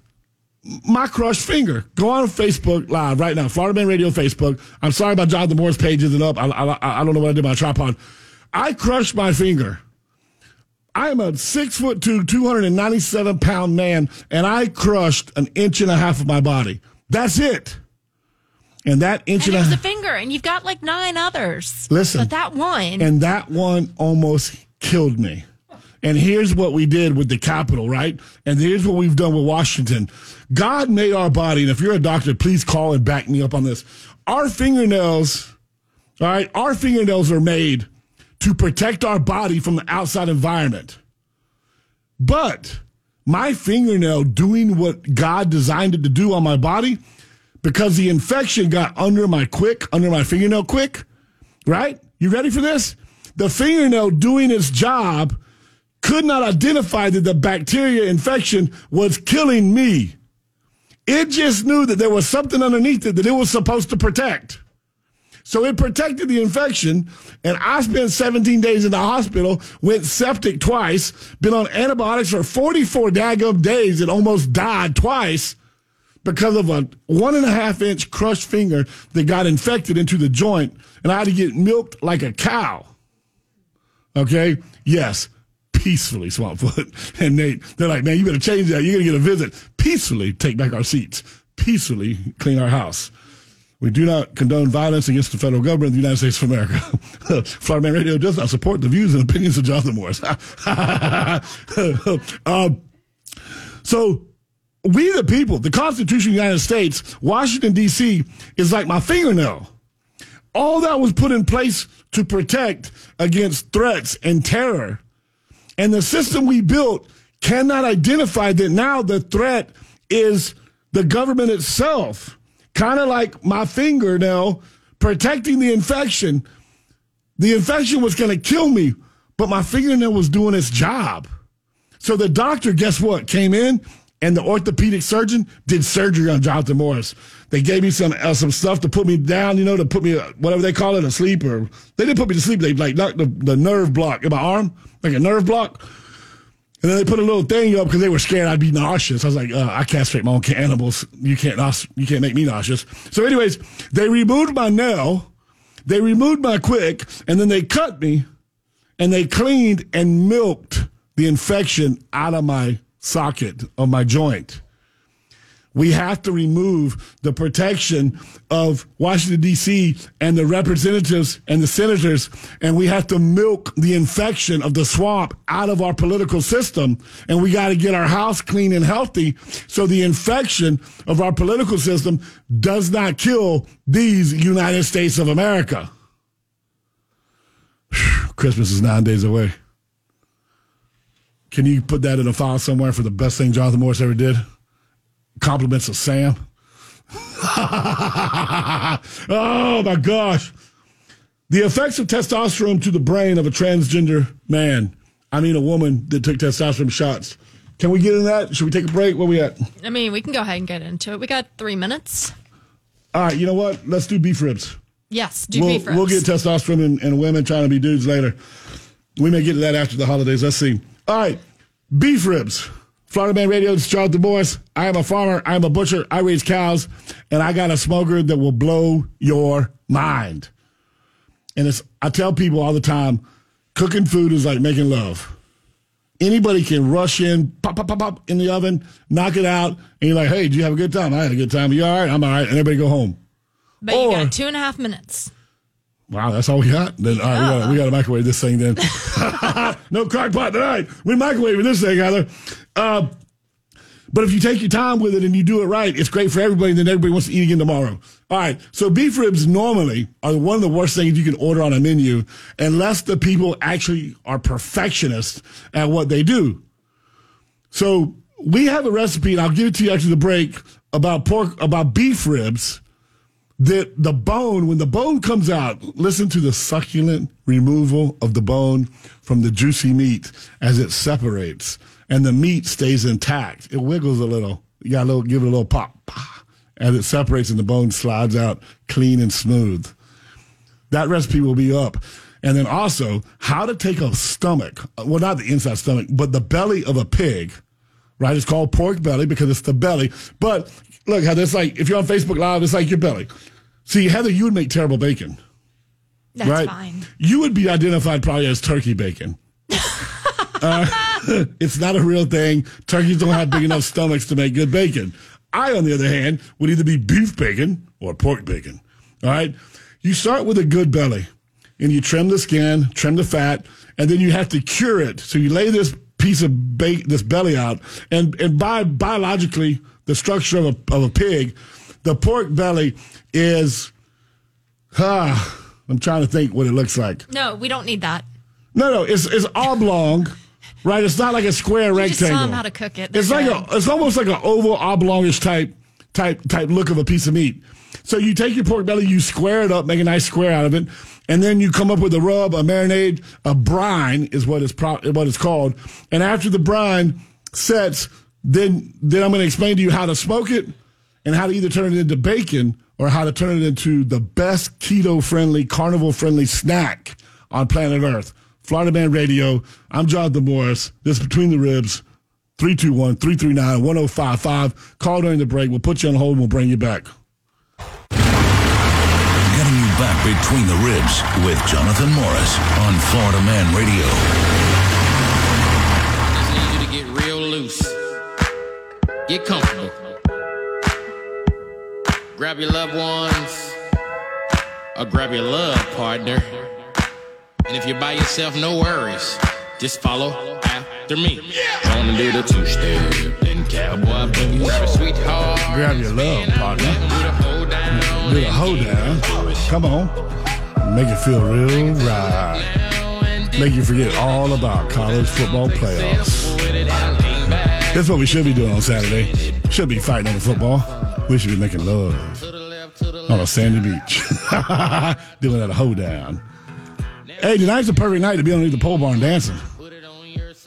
my crushed finger. Go on Facebook Live right now, Florida Man Radio Facebook. I'm sorry about Jonathan Morris page isn't up. I, I, I don't know what I did by tripod. I crushed my finger. I am a six foot two, 297 pound man, and I crushed an inch and a half of my body. That's it. And that inch
And
and,
it was
a
a finger, and you've got like nine others.
Listen.
But that one.
and that one almost killed me. And here's what we did with the Capitol, right? And here's what we've done with Washington. God made our body, and if you're a doctor, please call and back me up on this. Our fingernails, all right, our fingernails are made to protect our body from the outside environment. But my fingernail doing what God designed it to do on my body, because the infection got under my quick, under my fingernail quick, right? You ready for this? The fingernail doing its job could not identify that the bacteria infection was killing me. It just knew that there was something underneath it that it was supposed to protect. So it protected the infection, and I spent 17 days in the hospital, went septic twice, been on antibiotics for 44 daggum days, and almost died twice because of a one and a half inch crushed finger that got infected into the joint, and I had to get milked like a cow. Okay? Yes, peacefully, Swampfoot (laughs) and Nate. They're like, man, you better change that. You're going to get a visit. Peacefully take back our seats. Peacefully clean our house. We do not condone violence against the federal government of the United States of America. (laughs) Florida Man Radio does not support the views and opinions of Jonathan Morris. (laughs) um, so, we the people, the Constitution of the United States, Washington, D.C., is like my fingernail. All that was put in place to protect against threats and terror. And the system we built cannot identify that now the threat is the government itself. Kind of like my fingernail protecting the infection. The infection was going to kill me, but my fingernail was doing its job. So the doctor, guess what, came in and the orthopedic surgeon did surgery on Jonathan Morris. They gave me some uh, some stuff to put me down, you know, to put me uh, whatever they call it, asleep, or they didn't put me to sleep. They like knocked the, the nerve block in my arm, like a nerve block. And then they put a little thing up because they were scared I'd be nauseous. I was like, uh, I castrate my own animals. You can't you can't make me nauseous. So, anyways, they removed my nail, they removed my quick, and then they cut me, and they cleaned and milked the infection out of my socket of my joint. We have to remove the protection of Washington, D.C. and the representatives and the senators, and we have to milk the infection of the swamp out of our political system. And we got to get our house clean and healthy so the infection of our political system does not kill these United States of America. (sighs) Christmas is nine days away. Can you put that in a file somewhere for the best thing Jonathan Morris ever did? Compliments of Sam. (laughs) oh my gosh. The effects of testosterone to the brain of a transgender man. I mean, a woman that took testosterone shots. Can we get in that? Should we take a break? Where we at?
I mean, we can go ahead and get into it. We got three minutes.
All right, you know what? Let's do beef ribs.
Yes, do
we'll,
beef ribs.
we'll get testosterone and, and women trying to be dudes later. We may get to that after the holidays. Let's see. All right, beef ribs. Florida Man Radio, it's Jonathan Morris. I am a farmer. I am a butcher. I raise cows, and I got a smoker that will blow your mind. And it's I tell people all the time, cooking food is like making love. Anybody can rush in, pop, pop, pop, pop in the oven, knock it out, and you're like, hey, did you have a good time? I had a good time. You all right? I'm all right. And everybody go home.
but you got two and a half minutes.
Wow, that's all we got. Then all right, we got we got to microwave this thing. Then (laughs) no crock pot tonight. We microwave this thing, Heather. Uh, but if you take your time with it and you do it right, it's great for everybody. And then everybody wants to eat again tomorrow. All right. So beef ribs normally are one of the worst things you can order on a menu, unless the people actually are perfectionists at what they do. So we have a recipe, and I'll give it to you after the break about pork, about beef ribs that the bone, when the bone comes out, listen to the succulent removal of the bone from the juicy meat as it separates and the meat stays intact. It wiggles a little. You got to little, give it a little pop pah, as it separates and the bone slides out clean and smooth. That recipe will be up. And then also how to take a stomach, well, not the inside stomach, but the belly of a pig right? It's called pork belly because it's the belly. But look, Heather, it's like if you're on Facebook Live, it's like your belly. See, Heather, you would make terrible bacon,
That's
right?
fine.
You would be identified probably as turkey bacon. (laughs) uh, (laughs) it's not a real thing. Turkeys don't have big enough stomachs to make good bacon. I, on the other hand, would either be beef bacon or pork bacon. All right. You start with a good belly and you trim the skin, trim the fat, and then you have to cure it. So you lay this piece of bake, this belly out, and and by biologically the structure of a of a pig, the pork belly is. Ah, I'm trying to think what it looks like.
No, we don't need that.
No, no, it's it's oblong, right? It's not like a square
You just
rectangle.
tell them how to cook it.
It's like a, it's almost like an oval, oblongish type, type, type look of a piece of meat. So you take your pork belly, you square it up, make a nice square out of it, and then you come up with a rub, a marinade, a brine is what it's pro, what it's called. And after the brine sets, then then I'm going to explain to you how to smoke it and how to either turn it into bacon or how to turn it into the best keto friendly, carnivore friendly snack on planet Earth. Florida Man Radio. I'm Jonathan Morris. This is Between the Ribs. 321 339 1055. Call during the break. We'll put you on hold and we'll bring you back.
Getting you back between the ribs with Jonathan Morris on Florida Man Radio.
Get comfortable. Grab your loved ones or grab your love partner. And if you're by yourself, no worries. Just follow after me. Gonna do the two step, then cowboy boots. Sweetheart.
Grab your love partner.
Do the hold down.
Do the hold down. Come on. Make it feel real right. Make you forget all about college football playoffs. That's what we should be doing on Saturday. Should be fighting over football. We should be making love on a sandy beach. (laughs) Doing that a hoedown. Hey, tonight's the perfect night to be underneath the pole barn dancing.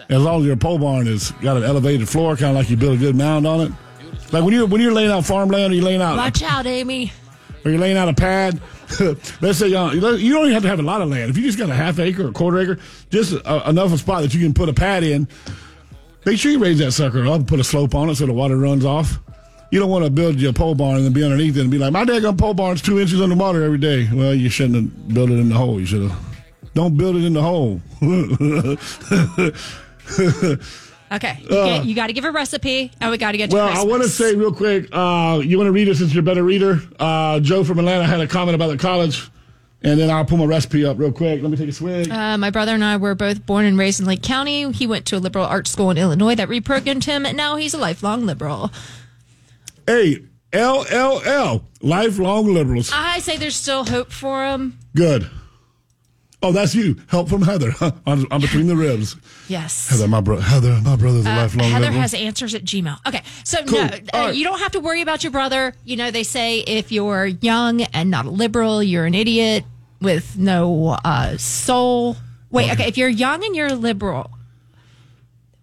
As long as your pole barn has got an elevated floor, kind of like you build a good mound on it. Like when you're when you're laying out farmland, or you're laying out
Watch out, Amy.
or you're laying out a pad. (laughs) Let's say uh, you don't even have to have a lot of land. If you just got a half acre or a quarter acre, just uh, enough of a spot that you can put a pad in. Make sure you raise that sucker up and put a slope on it so the water runs off. You don't want to build your pole barn and then be underneath it and be like, my dad daggone pole barn's two inches underwater every day. Well, you shouldn't have built it in the hole. You should have. Don't build it in the hole. (laughs)
Okay, you, get- you got to give a recipe, and we got to get to
Uh. Well, I want to say real quick, uh, you want to read it since you're a better reader. Uh, Joe from Atlanta had a comment about the college, and then I'll pull my recipe up real quick. Let me take a swig.
Uh, my brother and I were both born and raised in Lake County. He went to a liberal arts school in Illinois that reprogrammed him, and now he's a lifelong liberal.
Hey, LLL, lifelong liberals.
I say there's still hope for him.
Good. Oh, that's you. Help from Heather (laughs) I'm between the ribs.
Yes.
Heather, my brother. Heather, my brother's a
Uh,
lifelong
Heather
liberal.
has answers at Gmail. Okay, so
Cool.
no, uh,
right.
you don't have to worry about your brother. You know, they say if you're young and not a liberal, you're an idiot with no uh, soul. Wait, okay, if you're young and you're a liberal.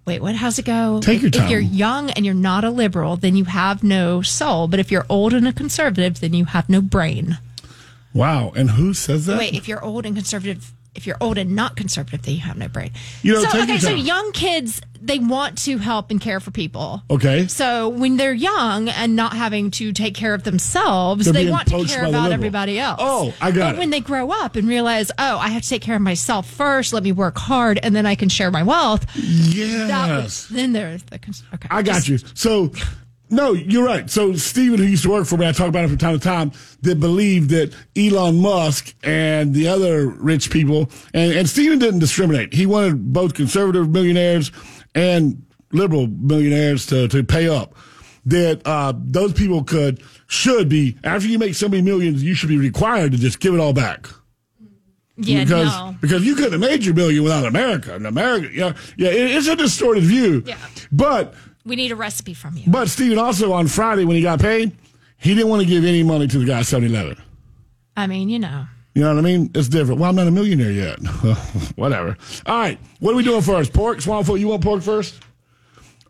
Wait, what? How's it go?
Take your time.
If you're young and you're not a liberal, then you have no soul. But if you're old and a conservative, then you have no brain.
Wow. And who says that?
Wait, if you're old and conservative, if you're old and not conservative, then you have no brain.
You know,
so okay, so young kids they want to help and care for people.
Okay.
So when they're young and not having to take care of themselves,
They're
they want to care about everybody else.
Oh, I got
but
it.
when they grow up and realize, oh, I have to take care of myself first. Let me work hard, and then I can share my wealth.
Yes.
was, then there's the okay.
I got
Just-
you. So, no, you're right. So, Stephen, who used to work for me, I talk about it from time to time, that believed that Elon Musk and the other rich people, and, and Stephen didn't discriminate. He wanted both conservative millionaires and liberal millionaires to, to pay up. That uh, those people could, should be, after you make so many millions, you should be required to just give it all back.
Yeah,
because
no.
because you couldn't have made your million without America. And America, yeah, yeah, it, it's a distorted view.
Yeah.
But
We need a recipe from you.
but Stephen also on Friday when he got paid, he didn't want to give any money to the guy at 7-Eleven.
I mean, you know.
You know what I mean? It's different. Well, I'm not a millionaire yet. (laughs) Whatever. All right. What are we doing first? Pork? Swampfoot, you want pork first?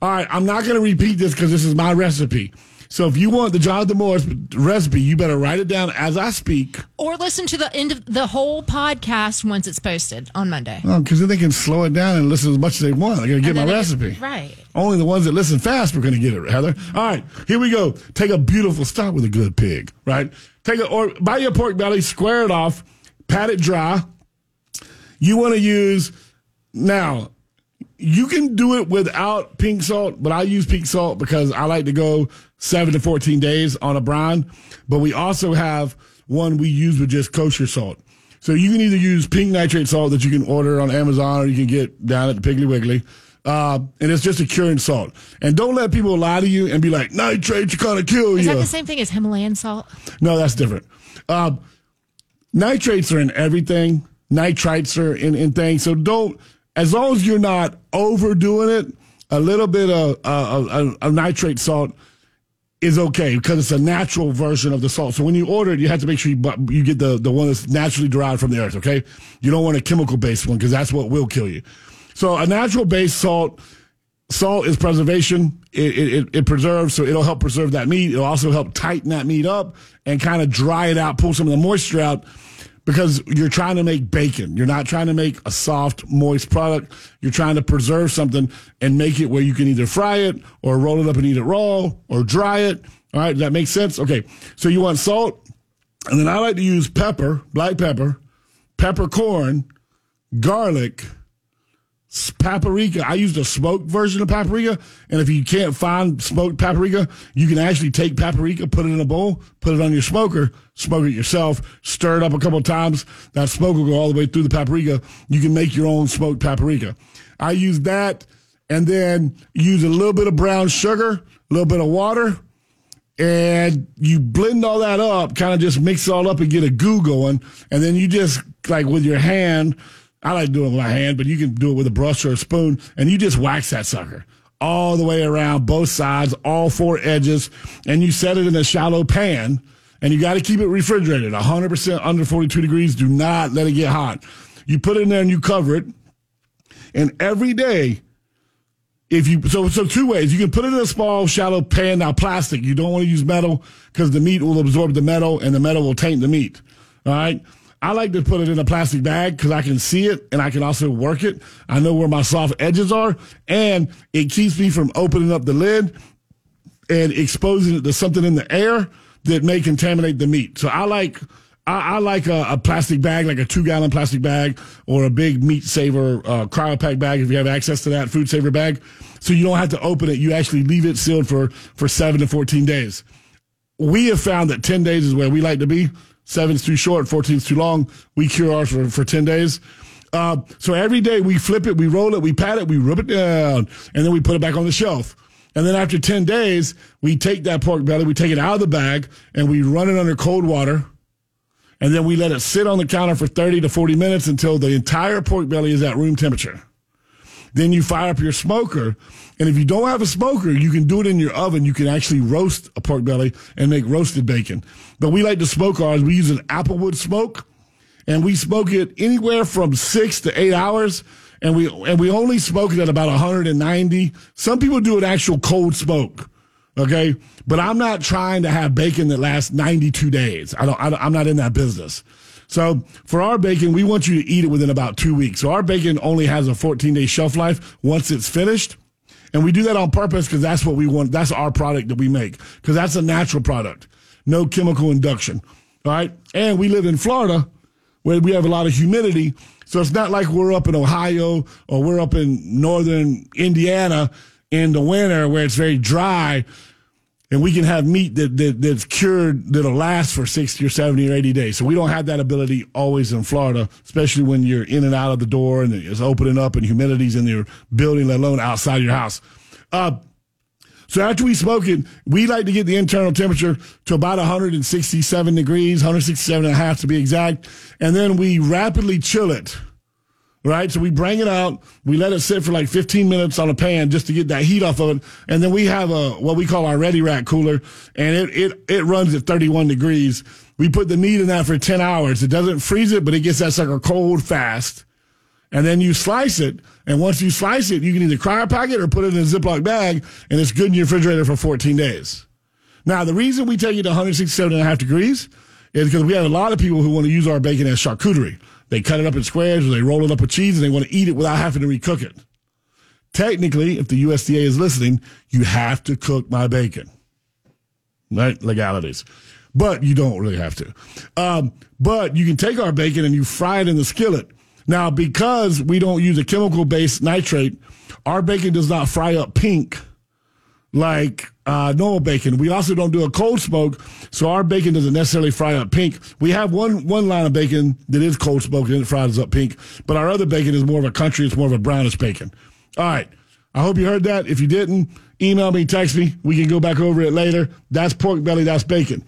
All right. I'm not going to repeat this because this is my recipe. So if you want the Jonathan Morris recipe, you better write it down as I speak.
Or listen to the end of the whole podcast once it's posted on Monday.
Because then they can slow it down and listen as much as they want. They're going to get my recipe.
Right.
Only the ones that listen fast are going to get it, Heather. All right, here we go. Take a beautiful start with a good pig, right? Take a or buy your pork belly, square it off, pat it dry. You want to use now. You can do it without pink salt, but I use pink salt because I like to go seven to fourteen days on a brine. But we also have one we use with just kosher salt. So you can either use pink nitrate salt that you can order on Amazon or you can get down at the Piggly Wiggly. Uh, and it's just a curing salt. And don't let people lie to you and be like, nitrate, you kind of kill
Is
you.
that the same thing as Himalayan salt?
No, that's different. Uh, nitrates are in everything. Nitrites are in, in things. So don't, as long as you're not overdoing it, a little bit of, uh, nitrate salt is okay because it's a natural version of the salt. So when you order it, you have to make sure you, you get the, the one that's naturally derived from the earth, okay? You don't want a chemical based one because that's what will kill you. So a natural based salt, salt is preservation. It, it- it preserves, so it'll help preserve that meat. It'll also help tighten that meat up and kind of dry it out, pull some of the moisture out. Because you're trying to make bacon. You're not trying to make a soft, moist product. You're trying to preserve something and make it where you can either fry it or roll it up and eat it raw or dry it. All right, that make sense? Okay, so you want salt, and then I like to use pepper, black pepper, peppercorn, garlic, paprika. I used a smoked version of paprika, and if you can't find smoked paprika, you can actually take paprika, put it in a bowl, put it on your smoker, smoke it yourself, stir it up a couple times. That smoke will go all the way through the paprika. You can make your own smoked paprika. I use that, and then use a little bit of brown sugar, a little bit of water, and you blend all that up, kind of just mix it all up and get a goo going, and then you just like with your hand. I like doing it with my hand, but you can do it with a brush or a spoon, and you just wax that sucker all the way around both sides, all four edges, and you set it in a shallow pan, and you got to keep it refrigerated, 100% under 42 degrees. Do not let it get hot. You put it in there and you cover it, and every day if you so so two ways you can put it in a small shallow pan now plastic you don't want to use metal because the meat will absorb the metal and the metal will taint the meat all right i like to put it in a plastic bag because i can see it and i can also work it i know where my soft edges are and it keeps me from opening up the lid and exposing it to something in the air that may contaminate the meat so i like I, I like a, a plastic bag, like a two gallon plastic bag, or a big meat saver uh, cryo pack bag if you have access to that food saver bag. So you don't have to open it. You actually leave it sealed for for seven to fourteen days. We have found that ten days is where we like to be. Seven's too short, 14's too long. We cure ours for, for ten days. Uh, so every day we flip it, we roll it, we pat it, we rub it down, and then we put it back on the shelf. And then after 10 days, we take that pork belly, we take it out of the bag, and we run it under cold water and then we let it sit on the counter for 30 to 40 minutes until the entire pork belly is at room temperature. Then you fire up your smoker, and if you don't have a smoker, you can do it in your oven. You can actually roast a pork belly and make roasted bacon. But we like to smoke ours. We use an applewood smoke, and we smoke it anywhere from six to eight hours. And we and we only smoke it at about 190. Some people do an actual cold smoke. Okay. But I'm not trying to have bacon that lasts 92 days. I don't, I don't, I'm not in that business. So for our bacon, we want you to eat it within about two weeks. So our bacon only has a 14 day shelf life once it's finished. And we do that on purpose because that's what we want. That's our product that we make because that's a natural product. No chemical induction. All right. And we live in Florida where we have a lot of humidity. So it's not like we're up in Ohio or we're up in northern Indiana in the winter where it's very dry and we can have meat that, that that's cured that'll last for 60 or 70 or 80 days. So we don't have that ability always in Florida, especially when you're in and out of the door and it's opening up and humidity's in your building, let alone outside your house. Uh, so after we smoke it, we like to get the internal temperature to about 167 degrees, 167 and a half to be exact. And then we rapidly chill it right? So we bring it out, we let it sit for like 15 minutes on a pan just to get that heat off of it, and then we have a what we call our Ready Rack cooler, and it it it runs at 31 degrees. We put the meat in that for 10 hours. It doesn't freeze it, but it gets that sucker cold fast. And then you slice it, and once you slice it, you can either cryo pack it or put it in a Ziploc bag, and it's good in your refrigerator for 14 days. Now, the reason we take it to 167 and a half degrees is because we have a lot of people who want to use our bacon as charcuterie. They cut it up in squares or they roll it up with cheese and they want to eat it without having to recook it. Technically, if the USDA is listening, you have to cook my bacon. Right? Legalities. But you don't really have to. Um, but you can take our bacon and you fry it in the skillet. Now, because we don't use a chemical based nitrate, our bacon does not fry up pink like uh, normal bacon. We also don't do a cold smoke, so our bacon doesn't necessarily fry up pink. We have one one line of bacon that is cold smoked and it fries up pink, but our other bacon is more of a country. It's more of a brownish bacon. All right. I hope you heard that. If you didn't, email me, text me. We can go back over it later. That's pork belly. That's bacon.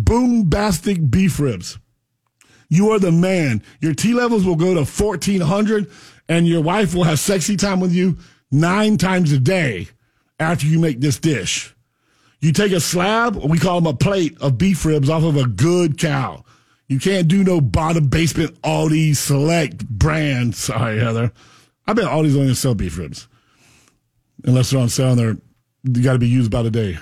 Boombastic beef ribs. You are the man. Your T levels will go to 1400 and your wife will have sexy time with you nine times a day after you make this dish. You take a slab, we call them a plate of beef ribs off of a good cow. You can't do no bottom basement Aldi select brand. Sorry, Heather. I bet Aldi's only sell beef ribs. Unless they're on sale and they're, you gotta be used by the day.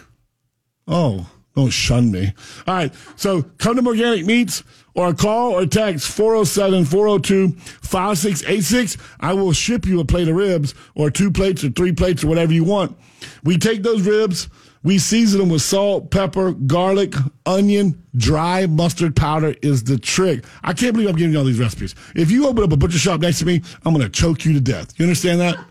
Oh, Don't shun me. All right. So come to Organic Meats or call or text 407 402 5686. I will ship you a plate of ribs or two plates or three plates or whatever you want. We take those ribs, we season them with salt, pepper, garlic, onion, dry mustard powder is the trick. I can't believe I'm giving you all these recipes. If you open up a butcher shop next to me, I'm going to choke you to death. You understand that? (laughs)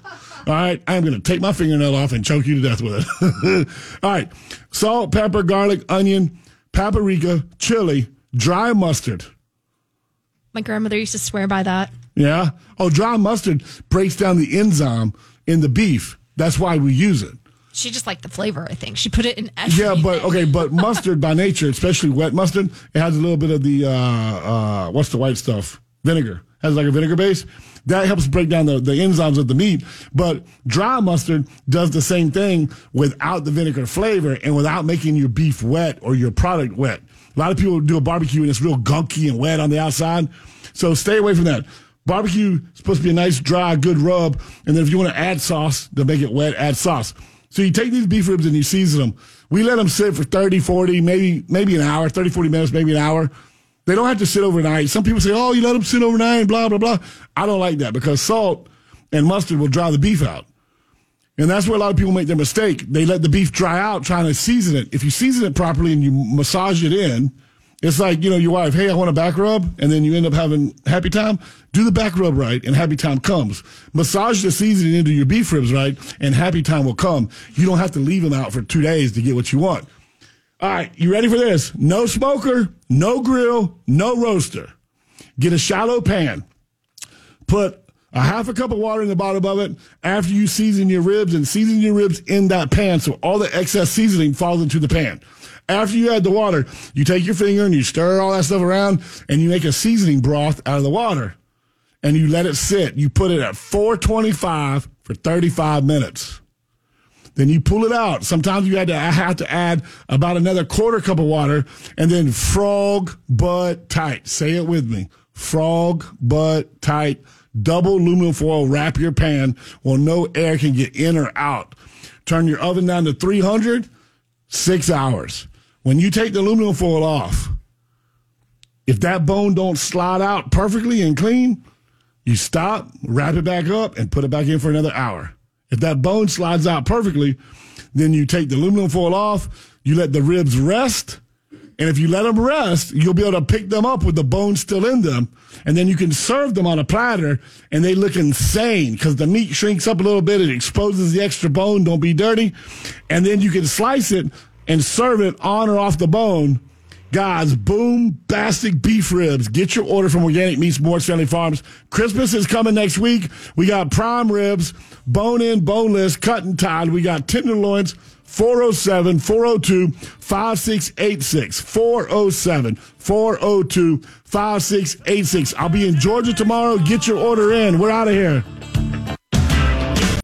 All right. I'm going to take my fingernail off and choke you to death with it. (laughs) all right. Salt, pepper, garlic, onion, paprika, chili, dry mustard.
My grandmother used to swear by that.
Yeah. Oh, dry mustard breaks down the enzyme in the beef. That's why we use it.
She just liked the flavor, I think. She put it in everything.
Yeah, but okay, but (laughs) mustard by nature, especially wet mustard, it has a little bit of the uh, uh, what's the white stuff? Vinegar. Has like a vinegar base. That helps break down the, the enzymes of the meat. But dry mustard does the same thing without the vinegar flavor and without making your beef wet or your product wet. A lot of people do a barbecue and it's real gunky and wet on the outside. So stay away from that. Barbecue is supposed to be a nice, dry, good rub. And then if you want to add sauce to make it wet, add sauce. So you take these beef ribs and you season them. We let them sit for 30, 40, maybe, maybe an hour, 30, 40 minutes, maybe an hour. They don't have to sit overnight. Some people say, oh, you let them sit overnight, blah, blah, blah. I don't like that because salt and mustard will dry the beef out. And that's where a lot of people make their mistake. They let the beef dry out trying to season it. If you season it properly and you massage it in, it's like, you know, your wife, hey, I want a back rub, and then you end up having happy time. Do the back rub right, and happy time comes. Massage the seasoning into your beef ribs right, and happy time will come. You don't have to leave them out for two days to get what you want. All right, you ready for this? No smoker, no grill, no roaster. Get a shallow pan. Put a half a cup of water in the bottom of it after you season your ribs and season your ribs in that pan so all the excess seasoning falls into the pan. After you add the water, you take your finger and you stir all that stuff around and you make a seasoning broth out of the water and you let it sit. You put it at 425 for 35 minutes. Then you pull it out. Sometimes you had to have to add about another quarter cup of water and then frog butt tight. Say it with me. Frog butt tight. Double aluminum foil wrap your pan where no air can get in or out. Turn your oven down to 300, six hours. When you take the aluminum foil off, if that bone don't slide out perfectly and clean, you stop, wrap it back up, and put it back in for another hour. If that bone slides out perfectly, then you take the aluminum foil off, you let the ribs rest, and if you let them rest, you'll be able to pick them up with the bone still in them, and then you can serve them on a platter, and they look insane because the meat shrinks up a little bit, it exposes the extra bone, don't be dirty, and then you can slice it and serve it on or off the bone. Guys, boom, bastic beef ribs. Get your order from Organic Meats, Morris Family Farms. Christmas is coming next week. We got prime ribs, bone in, boneless, cut and tied. We got tenderloins, 407 402 5686. 407 402 5686. I'll be in Georgia tomorrow. Get your order in. We're out of here.